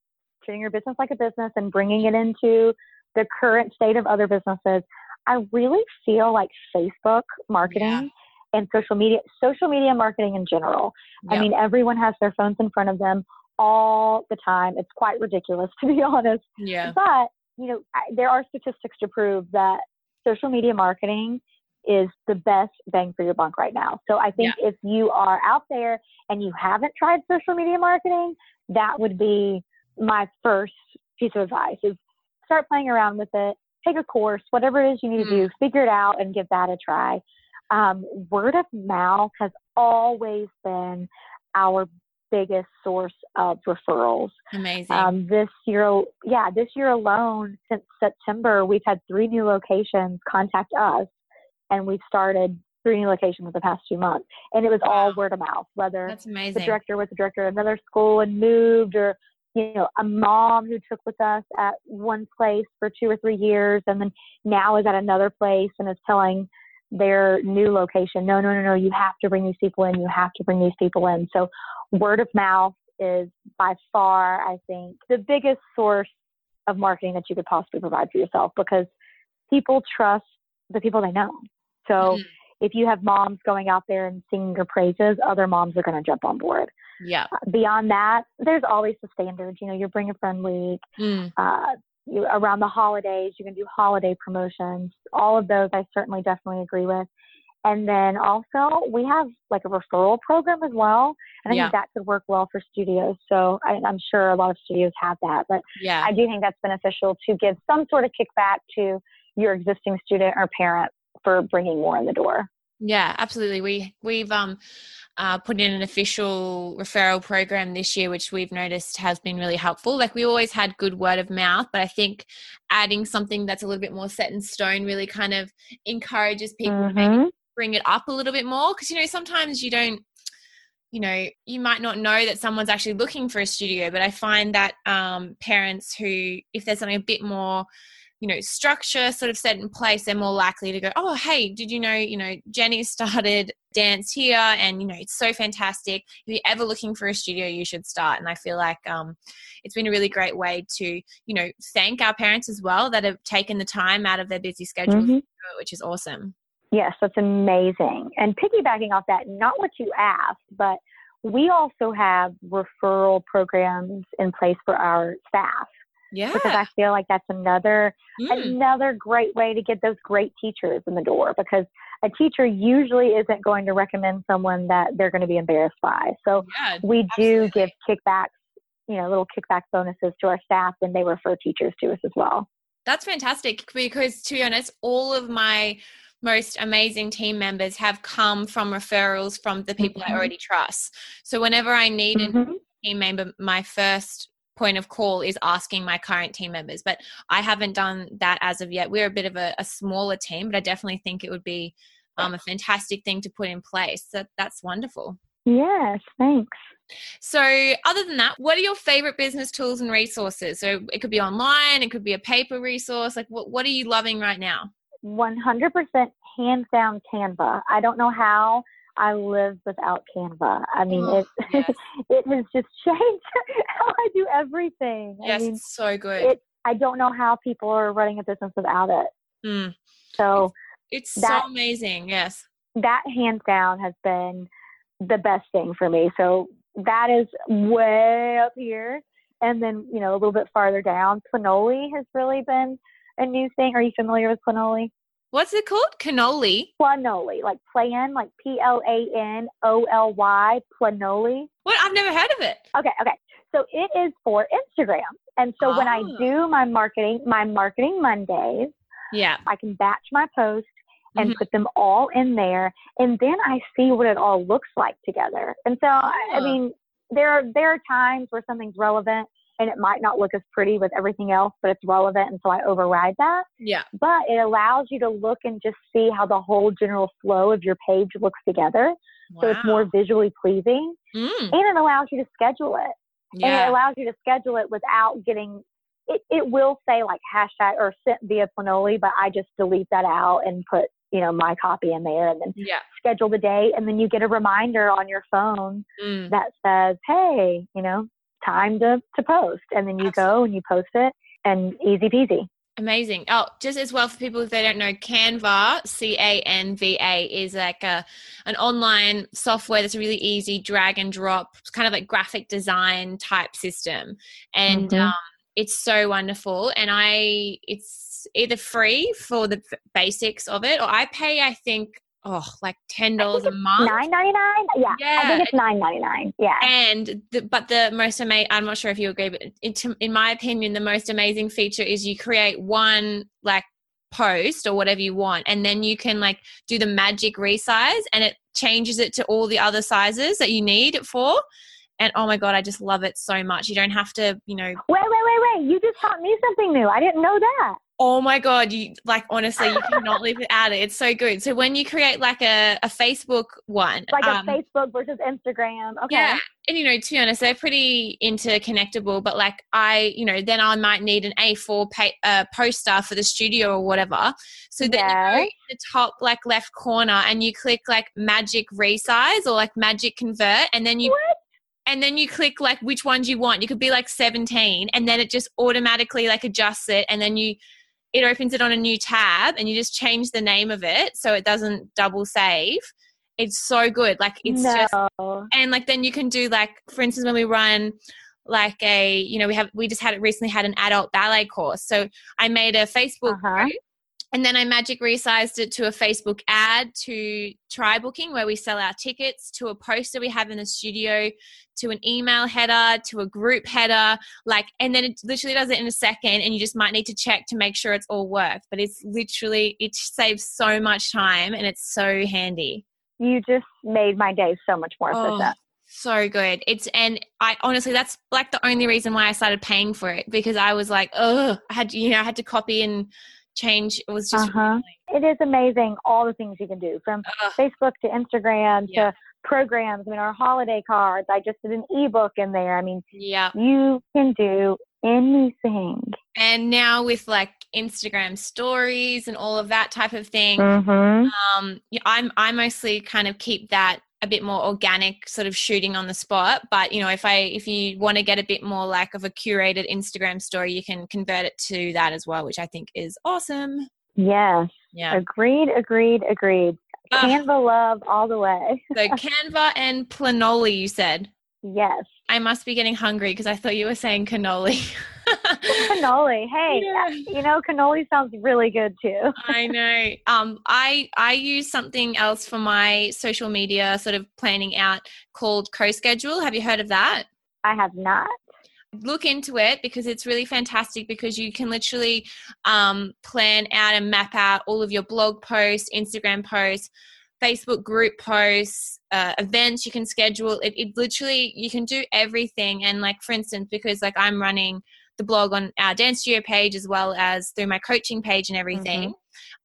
Speaker 3: treating your business like a business and bringing it into the current state of other businesses, I really feel like Facebook marketing and social media, social media marketing in general. I mean, everyone has their phones in front of them all the time. It's quite ridiculous, (laughs) to be honest.
Speaker 1: yeah.
Speaker 3: But, you know, I, there are statistics to prove that social media marketing is the best bang for your buck right now. So I think yeah. if you are out there and you haven't tried social media marketing, that would be my first piece of advice is start playing around with it, take a course, whatever it is you need to do, figure it out and give that a try. Um, word of mouth has always been our biggest source of referrals.
Speaker 1: Amazing. Um,
Speaker 3: this year, yeah, this year alone, since September, we've had three new locations contact us, and we've started three new locations in the past two months. And it was wow. all word of mouth, whether
Speaker 1: That's amazing.
Speaker 3: the director was the director of another school and moved, or you know, a mom who took with us at one place for two or three years, and then now is at another place and is telling their new location, no, no, no, no, you have to bring these people in. You have to bring these people in. So word of mouth is by far, I think, the biggest source of marketing that you could possibly provide for yourself because people trust the people they know. So mm-hmm. If you have moms going out there and singing your praises, other moms are going to jump on board.
Speaker 1: Yeah.
Speaker 3: Uh, beyond that, there's always the standards. You know, you bring a friend week. Mm. Uh, you, around the holidays, you can do holiday promotions. All of those, I certainly definitely agree with. And then also we have like a referral program as well. And I yeah. think that could work well for studios. So I, am sure a lot of studios have that, but
Speaker 1: yeah.
Speaker 3: I do think that's beneficial to give some sort of kickback to your existing student or parent for bringing more in the door.
Speaker 1: Yeah, absolutely. We we've um uh, put in an official referral program this year, which we've noticed has been really helpful. Like we always had good word of mouth, but I think adding something that's a little bit more set in stone really kind of encourages people mm-hmm. to maybe bring it up a little bit more because you know sometimes you don't you know you might not know that someone's actually looking for a studio but i find that um, parents who if there's something a bit more you know structure sort of set in place they're more likely to go oh hey did you know you know jenny started dance here and you know it's so fantastic if you're ever looking for a studio you should start and i feel like um, it's been a really great way to you know thank our parents as well that have taken the time out of their busy schedule mm-hmm. which is awesome
Speaker 3: Yes, that's amazing. And piggybacking off that, not what you asked, but we also have referral programs in place for our staff.
Speaker 1: Yeah.
Speaker 3: Because I feel like that's another mm. another great way to get those great teachers in the door because a teacher usually isn't going to recommend someone that they're going to be embarrassed by. So yeah, we do give kickbacks, you know, little kickback bonuses to our staff when they refer teachers to us as well.
Speaker 1: That's fantastic because to be honest, all of my most amazing team members have come from referrals from the people mm-hmm. I already trust. So whenever I need mm-hmm. a team member, my first point of call is asking my current team members. But I haven't done that as of yet. We're a bit of a, a smaller team, but I definitely think it would be um, a fantastic thing to put in place. So that's wonderful.
Speaker 3: Yes, thanks.
Speaker 1: So, other than that, what are your favorite business tools and resources? So, it could be online, it could be a paper resource. Like, what, what are you loving right now?
Speaker 3: 100% hands down Canva. I don't know how I live without Canva. I mean, oh, it (laughs) yes. it has just (laughs) changed how I do everything.
Speaker 1: Yes,
Speaker 3: I mean,
Speaker 1: it's so good.
Speaker 3: It, I don't know how people are running a business without it.
Speaker 1: Mm.
Speaker 3: So
Speaker 1: it's, it's that, so amazing. Yes,
Speaker 3: that hands down has been the best thing for me. So that is way up here, and then you know a little bit farther down, Planoly has really been a new thing. Are you familiar with Planoly?
Speaker 1: What's it called? Cannoli?
Speaker 3: Planoly, like plan, like P L A N O L Y, Planoly.
Speaker 1: What? I've never heard of it.
Speaker 3: Okay, okay. So it is for Instagram. And so oh. when I oh. do my marketing, my marketing Mondays,
Speaker 1: yeah,
Speaker 3: I can batch my posts and mm-hmm. put them all in there, and then I see what it all looks like together. And so, oh. I mean, there are there are times where something's relevant and it might not look as pretty with everything else, but it's relevant. And so I override that.
Speaker 1: Yeah.
Speaker 3: But it allows you to look and just see how the whole general flow of your page looks together. Wow. So it's more visually pleasing. Mm. And it allows you to schedule it. Yeah. And it allows you to schedule it without getting it, it will say like hashtag or sent via Planoly, but I just delete that out and put, you know, my copy in there and then
Speaker 1: yeah.
Speaker 3: schedule the date. And then you get a reminder on your phone
Speaker 1: mm.
Speaker 3: that says, Hey, you know, time to, to post. And then you Absolutely. go and you post it and easy peasy.
Speaker 1: Amazing. Oh, just as well for people if they don't know, Canva, C A N V A, is like a an online software that's a really easy drag and drop, kind of like graphic design type system. And mm-hmm. um, it's so wonderful and i it's either free for the basics of it or i pay i think oh like ten dollars a month?
Speaker 3: nine ninety nine yeah,
Speaker 1: Yeah.
Speaker 3: i think it's nine ninety nine yeah.
Speaker 1: And the, but the most amazing i'm not sure if you agree but in, in my opinion the most amazing feature is you create one like post or whatever you want and then you can like do the magic resize and it changes it to all the other sizes that you need it for. And oh my god i just love it so much. You don't have to you know
Speaker 3: wait wait wait wait. You just taught me something new. I didn't know that
Speaker 1: Oh my god, you like honestly you cannot live without it. It's so good. So when you create like a, a Facebook one,
Speaker 3: like
Speaker 1: um,
Speaker 3: a facebook versus instagram okay
Speaker 1: yeah, and you know, to be honest, they're pretty interconnectable. But like I, you know, then I might need an A4 pa- uh, poster for the studio or whatever. So then you go in the top like left corner and you click like magic resize or like magic convert, and then you
Speaker 3: What?
Speaker 1: and then you click like which ones you want. You could be like 17 and then it just automatically like adjusts it and then you it opens it on a new tab and you just change the name of it so it doesn't double save. It's so good. Like it's
Speaker 3: no.
Speaker 1: just and like then you can do like for instance when we run like a you know we have we just had recently had an adult ballet course. So I made a Facebook
Speaker 3: Uh-huh.
Speaker 1: group and then I magic resized it to a Facebook ad, to TryBooking where we sell our tickets, to a poster we have in the studio, to an email header, to a group header. Like, and then it literally does it in a second, and you just might need to check to make sure it's all worked. But it's literally, it saves so much time and it's so handy.
Speaker 3: you just made my day so much more
Speaker 1: Oh,
Speaker 3: efficient
Speaker 1: so good. It's, and I honestly, that's like the only reason why I started paying for it because I was like, oh, I had, you know, I had to copy and change. It was just,
Speaker 3: Uh-huh. it is amazing all the things you can do from
Speaker 1: Ugh.
Speaker 3: facebook to instagram
Speaker 1: Yeah.
Speaker 3: to programs i mean our holiday cards i just did an ebook in there i mean
Speaker 1: yeah.
Speaker 3: you can do anything
Speaker 1: and now with like Instagram stories and all of that type of thing,
Speaker 3: mm-hmm.
Speaker 1: um, I'm I mostly kind of keep that a bit more organic, sort of shooting on the spot. But you know, if I if you want to get a bit more like of a curated Instagram story, you can convert it to that as well, which I think is awesome.
Speaker 3: yeah
Speaker 1: Yeah.
Speaker 3: agreed agreed agreed
Speaker 1: Ah,
Speaker 3: canva love all the way
Speaker 1: so (laughs) Canva and Planoly, you said.
Speaker 3: yes
Speaker 1: I must be getting hungry because I thought you were saying cannoli.
Speaker 3: cannoli hey (laughs)
Speaker 1: Yeah.
Speaker 3: you know cannoli sounds really good too
Speaker 1: I know. Um, I I use something else for my social media sort of planning out called CoSchedule. Have you heard of that?
Speaker 3: i have not
Speaker 1: Look into it because it's really fantastic because you can literally um, plan out and map out all of your blog posts, Instagram posts, Facebook group posts, uh, events you can schedule. It, it literally you can do everything. And like for instance, because like I'm running the blog on our dance studio page as well as through my coaching page and everything.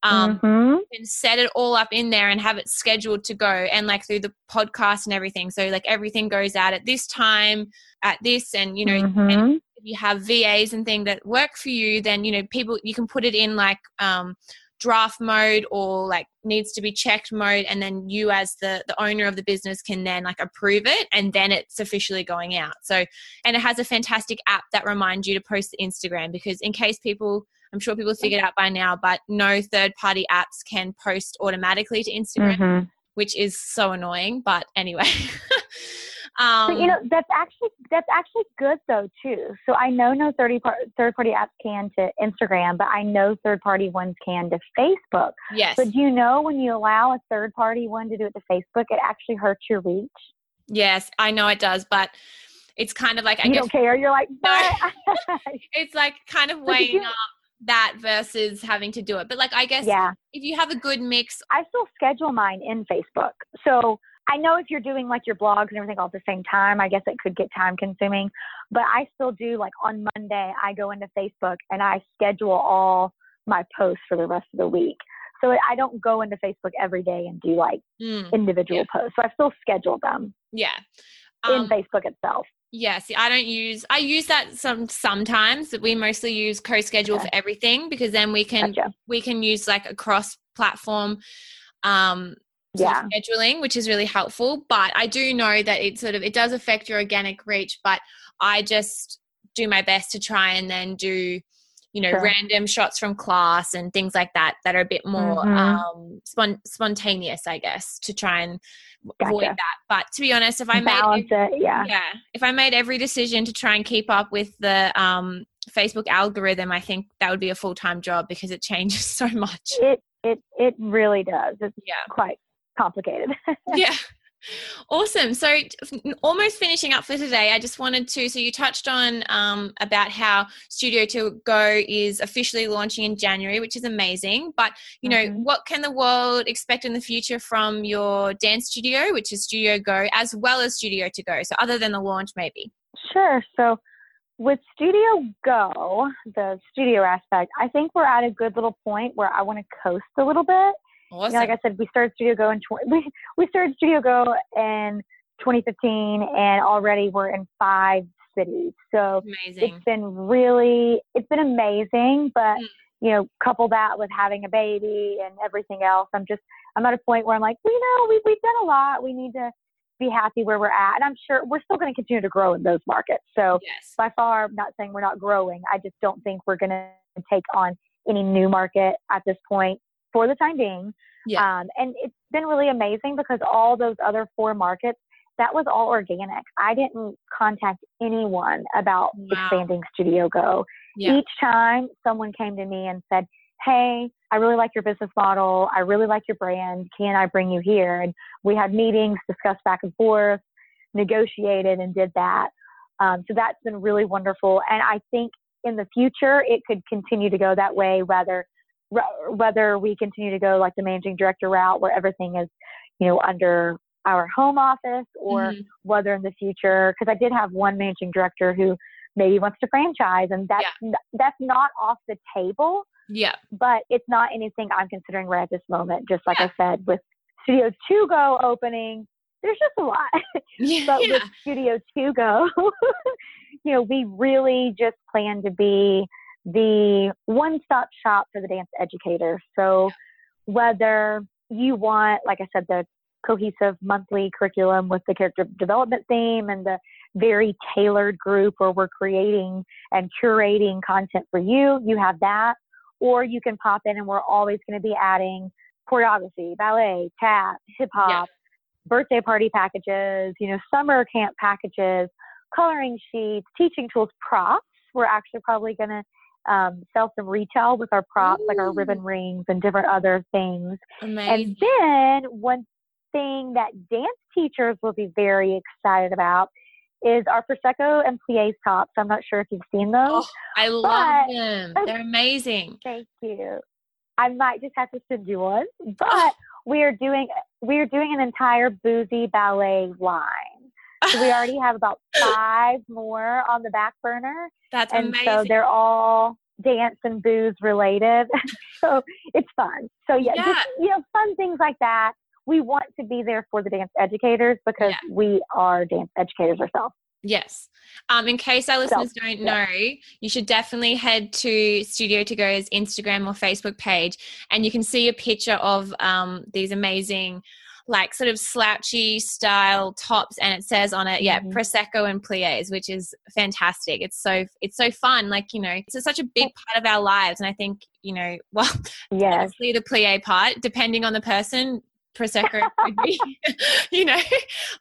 Speaker 1: Um,
Speaker 3: Mhm.
Speaker 1: you can set it all up in there and have it scheduled to go and like through the podcast and everything so like everything goes out at this time at this and you know and
Speaker 3: Mhm.
Speaker 1: if you have VAs and things that work for you then you know people you can put it in like um draft mode or like needs to be checked mode and then you as the the owner of the business can then like approve it and then it's officially going out so and it has a fantastic app that reminds you to post to instagram because in case people i'm sure people figured out by now but no third party apps can post automatically to instagram
Speaker 3: Mhm.
Speaker 1: which is so annoying but anyway (laughs) um
Speaker 3: But you know that's actually that's actually good though too. So I know no third par- third party apps can to Instagram, but I know third party ones can to Facebook.
Speaker 1: yes
Speaker 3: But do you know when you allow a third party one to do it to Facebook, it actually hurts your reach.
Speaker 1: yes i know it does but it's kind of like i
Speaker 3: you
Speaker 1: guess
Speaker 3: don't care. You're like, (laughs)
Speaker 1: No. (laughs) it's like kind of weighing up that versus having to do it. But like I guess
Speaker 3: yeah,
Speaker 1: if you have a good mix,
Speaker 3: I still schedule mine in Facebook. So I know if you're doing like your blogs and everything all at the same time, I guess it could get time consuming. But I still do like on Monday, I go into Facebook and I schedule all my posts for the rest of the week. So I don't go into Facebook every day and do like
Speaker 1: mm,
Speaker 3: individual posts. So I still schedule them
Speaker 1: yeah.
Speaker 3: in
Speaker 1: Um,
Speaker 3: Facebook itself.
Speaker 1: yeah, see, I don't use. I use that some sometimes. But we mostly use CoSchedule
Speaker 3: Okay.
Speaker 1: for everything because then we can
Speaker 3: Gotcha.
Speaker 1: we can use like a cross-platform um,
Speaker 3: Yeah.
Speaker 1: scheduling, which is really helpful. But I do know that it sort of it does affect your organic reach. But I just do my best to try and then do you know
Speaker 3: Sure.
Speaker 1: random shots from class and things like that that are a bit more
Speaker 3: Mhm.
Speaker 1: um spon- spontaneous i guess to try and avoid that but to be honest if i made
Speaker 3: Balance it. Yeah.
Speaker 1: yeah if i made every decision to try and keep up with the um Facebook algorithm, I think that would be a full time job because it (laughs) changes so much.
Speaker 3: It it it really does. It's
Speaker 1: Yeah.
Speaker 3: quite complicated. (laughs)
Speaker 1: yeah. Awesome. So, almost finishing up for today, I just wanted to. So, you touched on um, about how Studio to Go is officially launching in January, which is amazing. But, you know,
Speaker 3: Mhm.
Speaker 1: what can the world expect in the future from your dance studio, which is Studio Go, as well as Studio to Go? So, other than the launch, maybe.
Speaker 3: Sure. So with Studio Go, the studio aspect, I think we're at a good little point where I want to coast a little bit.
Speaker 1: Awesome.
Speaker 3: You know, like I said, we started Studio Go in tw- (laughs) we we started Studio Go in 2015, and already we're in five cities. So
Speaker 1: amazing.
Speaker 3: it's been really it's been amazing. But
Speaker 1: Mm.
Speaker 3: you know, couple that with having a baby and everything else, I'm just I'm at a point where I'm like, you know, we we've done a lot. We need to be happy where we're at, and I'm sure we're still going to continue to grow in those markets. So
Speaker 1: Yes.
Speaker 3: by far, I'm not saying we're not growing. I just don't think we're going to take on any new market at this point for the time being.
Speaker 1: Yeah.
Speaker 3: Um, and it's been really amazing because all those other four markets, that was all organic. I didn't contact anyone about
Speaker 1: Wow.
Speaker 3: expanding Studio Go.
Speaker 1: Yeah.
Speaker 3: Each time someone came to me and said, Hey, I really like your business model. I really like your brand. Can I bring you here? And we had meetings, discussed back and forth, negotiated, and did that. Um, so that's been really wonderful. And I think in the future, it could continue to go that way, whether r- whether we continue to go like the managing director route, where everything is, you know, under our home office, or
Speaker 1: Mhm.
Speaker 3: whether in the future, because I did have one managing director who maybe wants to franchise, and that's n- that's not off the table,
Speaker 1: Yeah.
Speaker 3: but it's not anything I'm considering right at this moment. Just like
Speaker 1: Yeah.
Speaker 3: I said, with Studio to Go opening, there's just a lot. (laughs)
Speaker 1: Yeah.
Speaker 3: but with Studio to Go, (laughs) you know, we really just plan to be the one-stop shop for the dance educator. So whether you want, like I said, the cohesive monthly curriculum with the character development theme and the very tailored group where we're creating and curating content for you, you have that. Or you can pop in and we're always going to be adding choreography, ballet, tap, hip hop, birthday party packages, you know, summer camp packages, coloring sheets, teaching tools, props. We're actually probably going to um, sell some retail with our props, like our ribbon rings and different other things.
Speaker 1: Amazing.
Speaker 3: And then one thing that dance teachers will be very excited about is our Prosecco and Plies tops. I'm not sure if you've seen those.
Speaker 1: Oh, I love
Speaker 3: But-
Speaker 1: them. (laughs) They're amazing.
Speaker 3: Thank you. I might just have to send you one, (laughs) but we are doing we are doing an entire boozy ballet line. So we already have about five more on the back burner, (laughs)
Speaker 1: That's
Speaker 3: and
Speaker 1: amazing.
Speaker 3: so they're all dance and booze related. (laughs) so it's fun. So yeah,
Speaker 1: Yeah.
Speaker 3: just you know, fun things like that. We want to be there for the dance educators because
Speaker 1: Yeah.
Speaker 3: we are dance educators ourselves.
Speaker 1: Yes. Um, in case our listeners don't
Speaker 3: yeah.
Speaker 1: know, you should definitely head to Studio to Go's Instagram or Facebook page, and you can see a picture of um, these amazing, like sort of slouchy style tops, and it says on it, yeah,
Speaker 3: Mhm.
Speaker 1: prosecco and plies, which is fantastic. It's so it's so fun. Like you know, it's such a big part of our lives, and I think you know, (laughs) well,
Speaker 3: yeah
Speaker 1: obviously the plie part, depending on the person, prosecco (laughs) could be, (laughs) you know.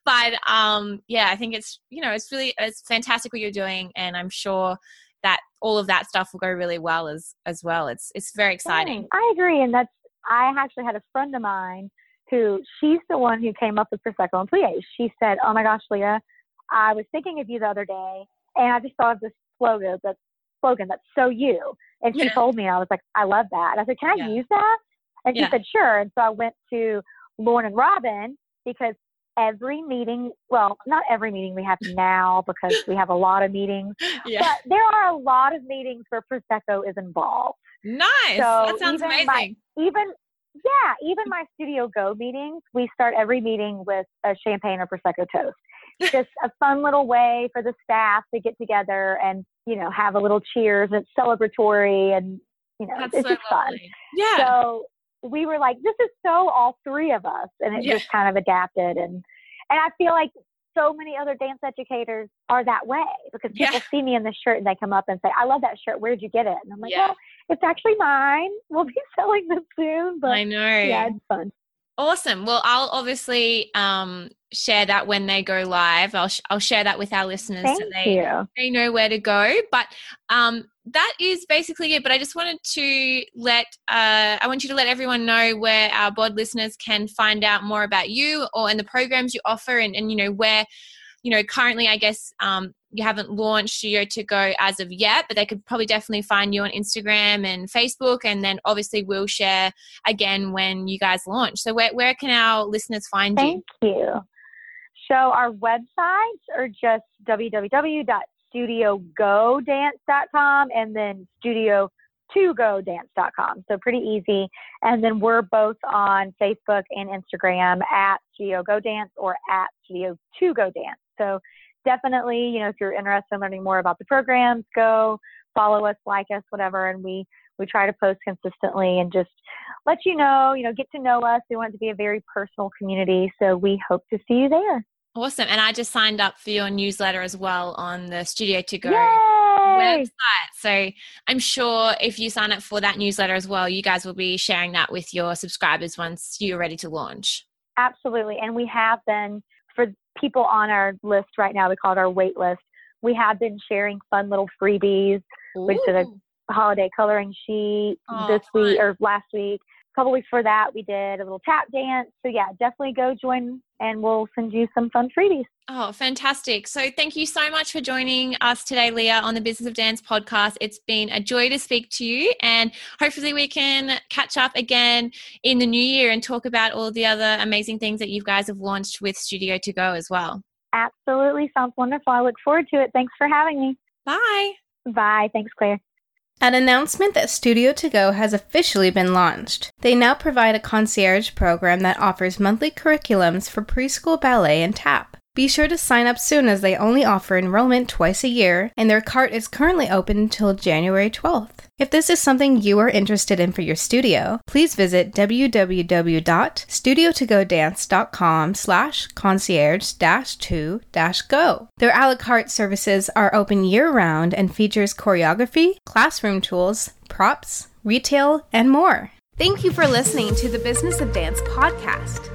Speaker 1: But um, yeah, I think it's you know it's really it's fantastic what you're doing, and I'm sure that all of that stuff will go really well as as well. It's it's very exciting.
Speaker 3: I agree, and that's I actually had a friend of mine who she's the one who came up with Prosecco and Plies. She said, "Oh my gosh, Leah, I was thinking of you the other day, and I just thought of this slogan. That slogan that's so you." And she
Speaker 1: Yeah.
Speaker 3: told me, and I was like, "I love that." And I said, "Can I
Speaker 1: Yeah.
Speaker 3: use that?" And she
Speaker 1: Yeah.
Speaker 3: said, "Sure." And so I went to Lauren and Robin because every meeting, well, not every meeting we have now because we have a lot of meetings, (laughs) but there are a lot of meetings where Prosecco is involved
Speaker 1: nice.
Speaker 3: So
Speaker 1: that sounds amazing.
Speaker 3: my- even yeah, even my Studio Go meetings, we start every meeting with a champagne or prosecco toast. Just a fun little way for the staff to get together and you know have a little cheers. It's celebratory and you know
Speaker 1: That's
Speaker 3: it's
Speaker 1: so
Speaker 3: just fun.
Speaker 1: Yeah,
Speaker 3: So we were like, this is so all three of us, and it
Speaker 1: Yeah.
Speaker 3: just kind of adapted and and I feel like so many other dance educators are that way because people
Speaker 1: Yeah.
Speaker 3: see me in the shirt and they come up and say, I love that shirt. Where'd you get it? And I'm like,
Speaker 1: Yeah.
Speaker 3: well, it's actually mine. We'll be (laughs) selling this soon, but
Speaker 1: I know.
Speaker 3: yeah, it's fun.
Speaker 1: Awesome. Well, I'll obviously um, share that when they go live. I'll sh- I'll share that with our listeners
Speaker 3: Thank
Speaker 1: so they
Speaker 3: you.
Speaker 1: they know where to go. But um, that is basically it. But I just wanted to let uh, I want you to let everyone know where our bod listeners can find out more about you or and the programs you offer, and, and you know where you know currently I guess um, you haven't launched Studio to Go as of yet, but they could probably definitely find you on Instagram and Facebook, and then obviously we'll share again when you guys launch. So where where can our listeners find
Speaker 3: Thank
Speaker 1: you?
Speaker 3: Thank you. So our websites are just www.studiogodance.com and then studio to go dance.com. So pretty easy. And then we're both on Facebook and Instagram at Studio Go Dance or at Studio to Go Dance. So definitely, you know, if you're interested in learning more about the programs, go follow us, like us, whatever. And we, we try to post consistently and just let you know, you know, get to know us. We want it to be a very personal community. So we hope to see you there.
Speaker 1: Awesome. And I just signed up for your newsletter as well on the Studio to Go
Speaker 3: Yay!
Speaker 1: website. So I'm sure if you sign up for that newsletter as well, you guys will be sharing that with your subscribers once you're ready to launch.
Speaker 3: Absolutely. And we have been, people on our list right now, we call it our wait list. We have been sharing fun little freebies, which is a holiday coloring sheet
Speaker 1: Oh,
Speaker 3: this week or last week. A couple weeks for that, we did a little tap dance. So, yeah, definitely go join and we'll send you some fun freebies.
Speaker 1: Oh, fantastic. So, thank you so much for joining us today, Leah, on the Business of Dance podcast. It's been a joy to speak to you, and hopefully, we can catch up again in the new year and talk about all the other amazing things that you guys have launched with Studio to Go as well.
Speaker 3: Absolutely. Sounds wonderful. I look forward to it. Thanks for having me.
Speaker 1: Bye.
Speaker 3: Bye. Thanks, Claire.
Speaker 2: An announcement that Studio To Go has officially been launched. They now provide a concierge program that offers monthly curriculums for preschool ballet and tap. Be sure to sign up soon as they only offer enrollment twice a year, and their cart is currently open until January 12th. If this is something you are interested in for your studio, please visit www.studiotogodance.com slash concierge dash to dash go. Their a la carte services are open year-round and features choreography, classroom tools, props, retail, and more. Thank you for listening to the Business of Dance podcast.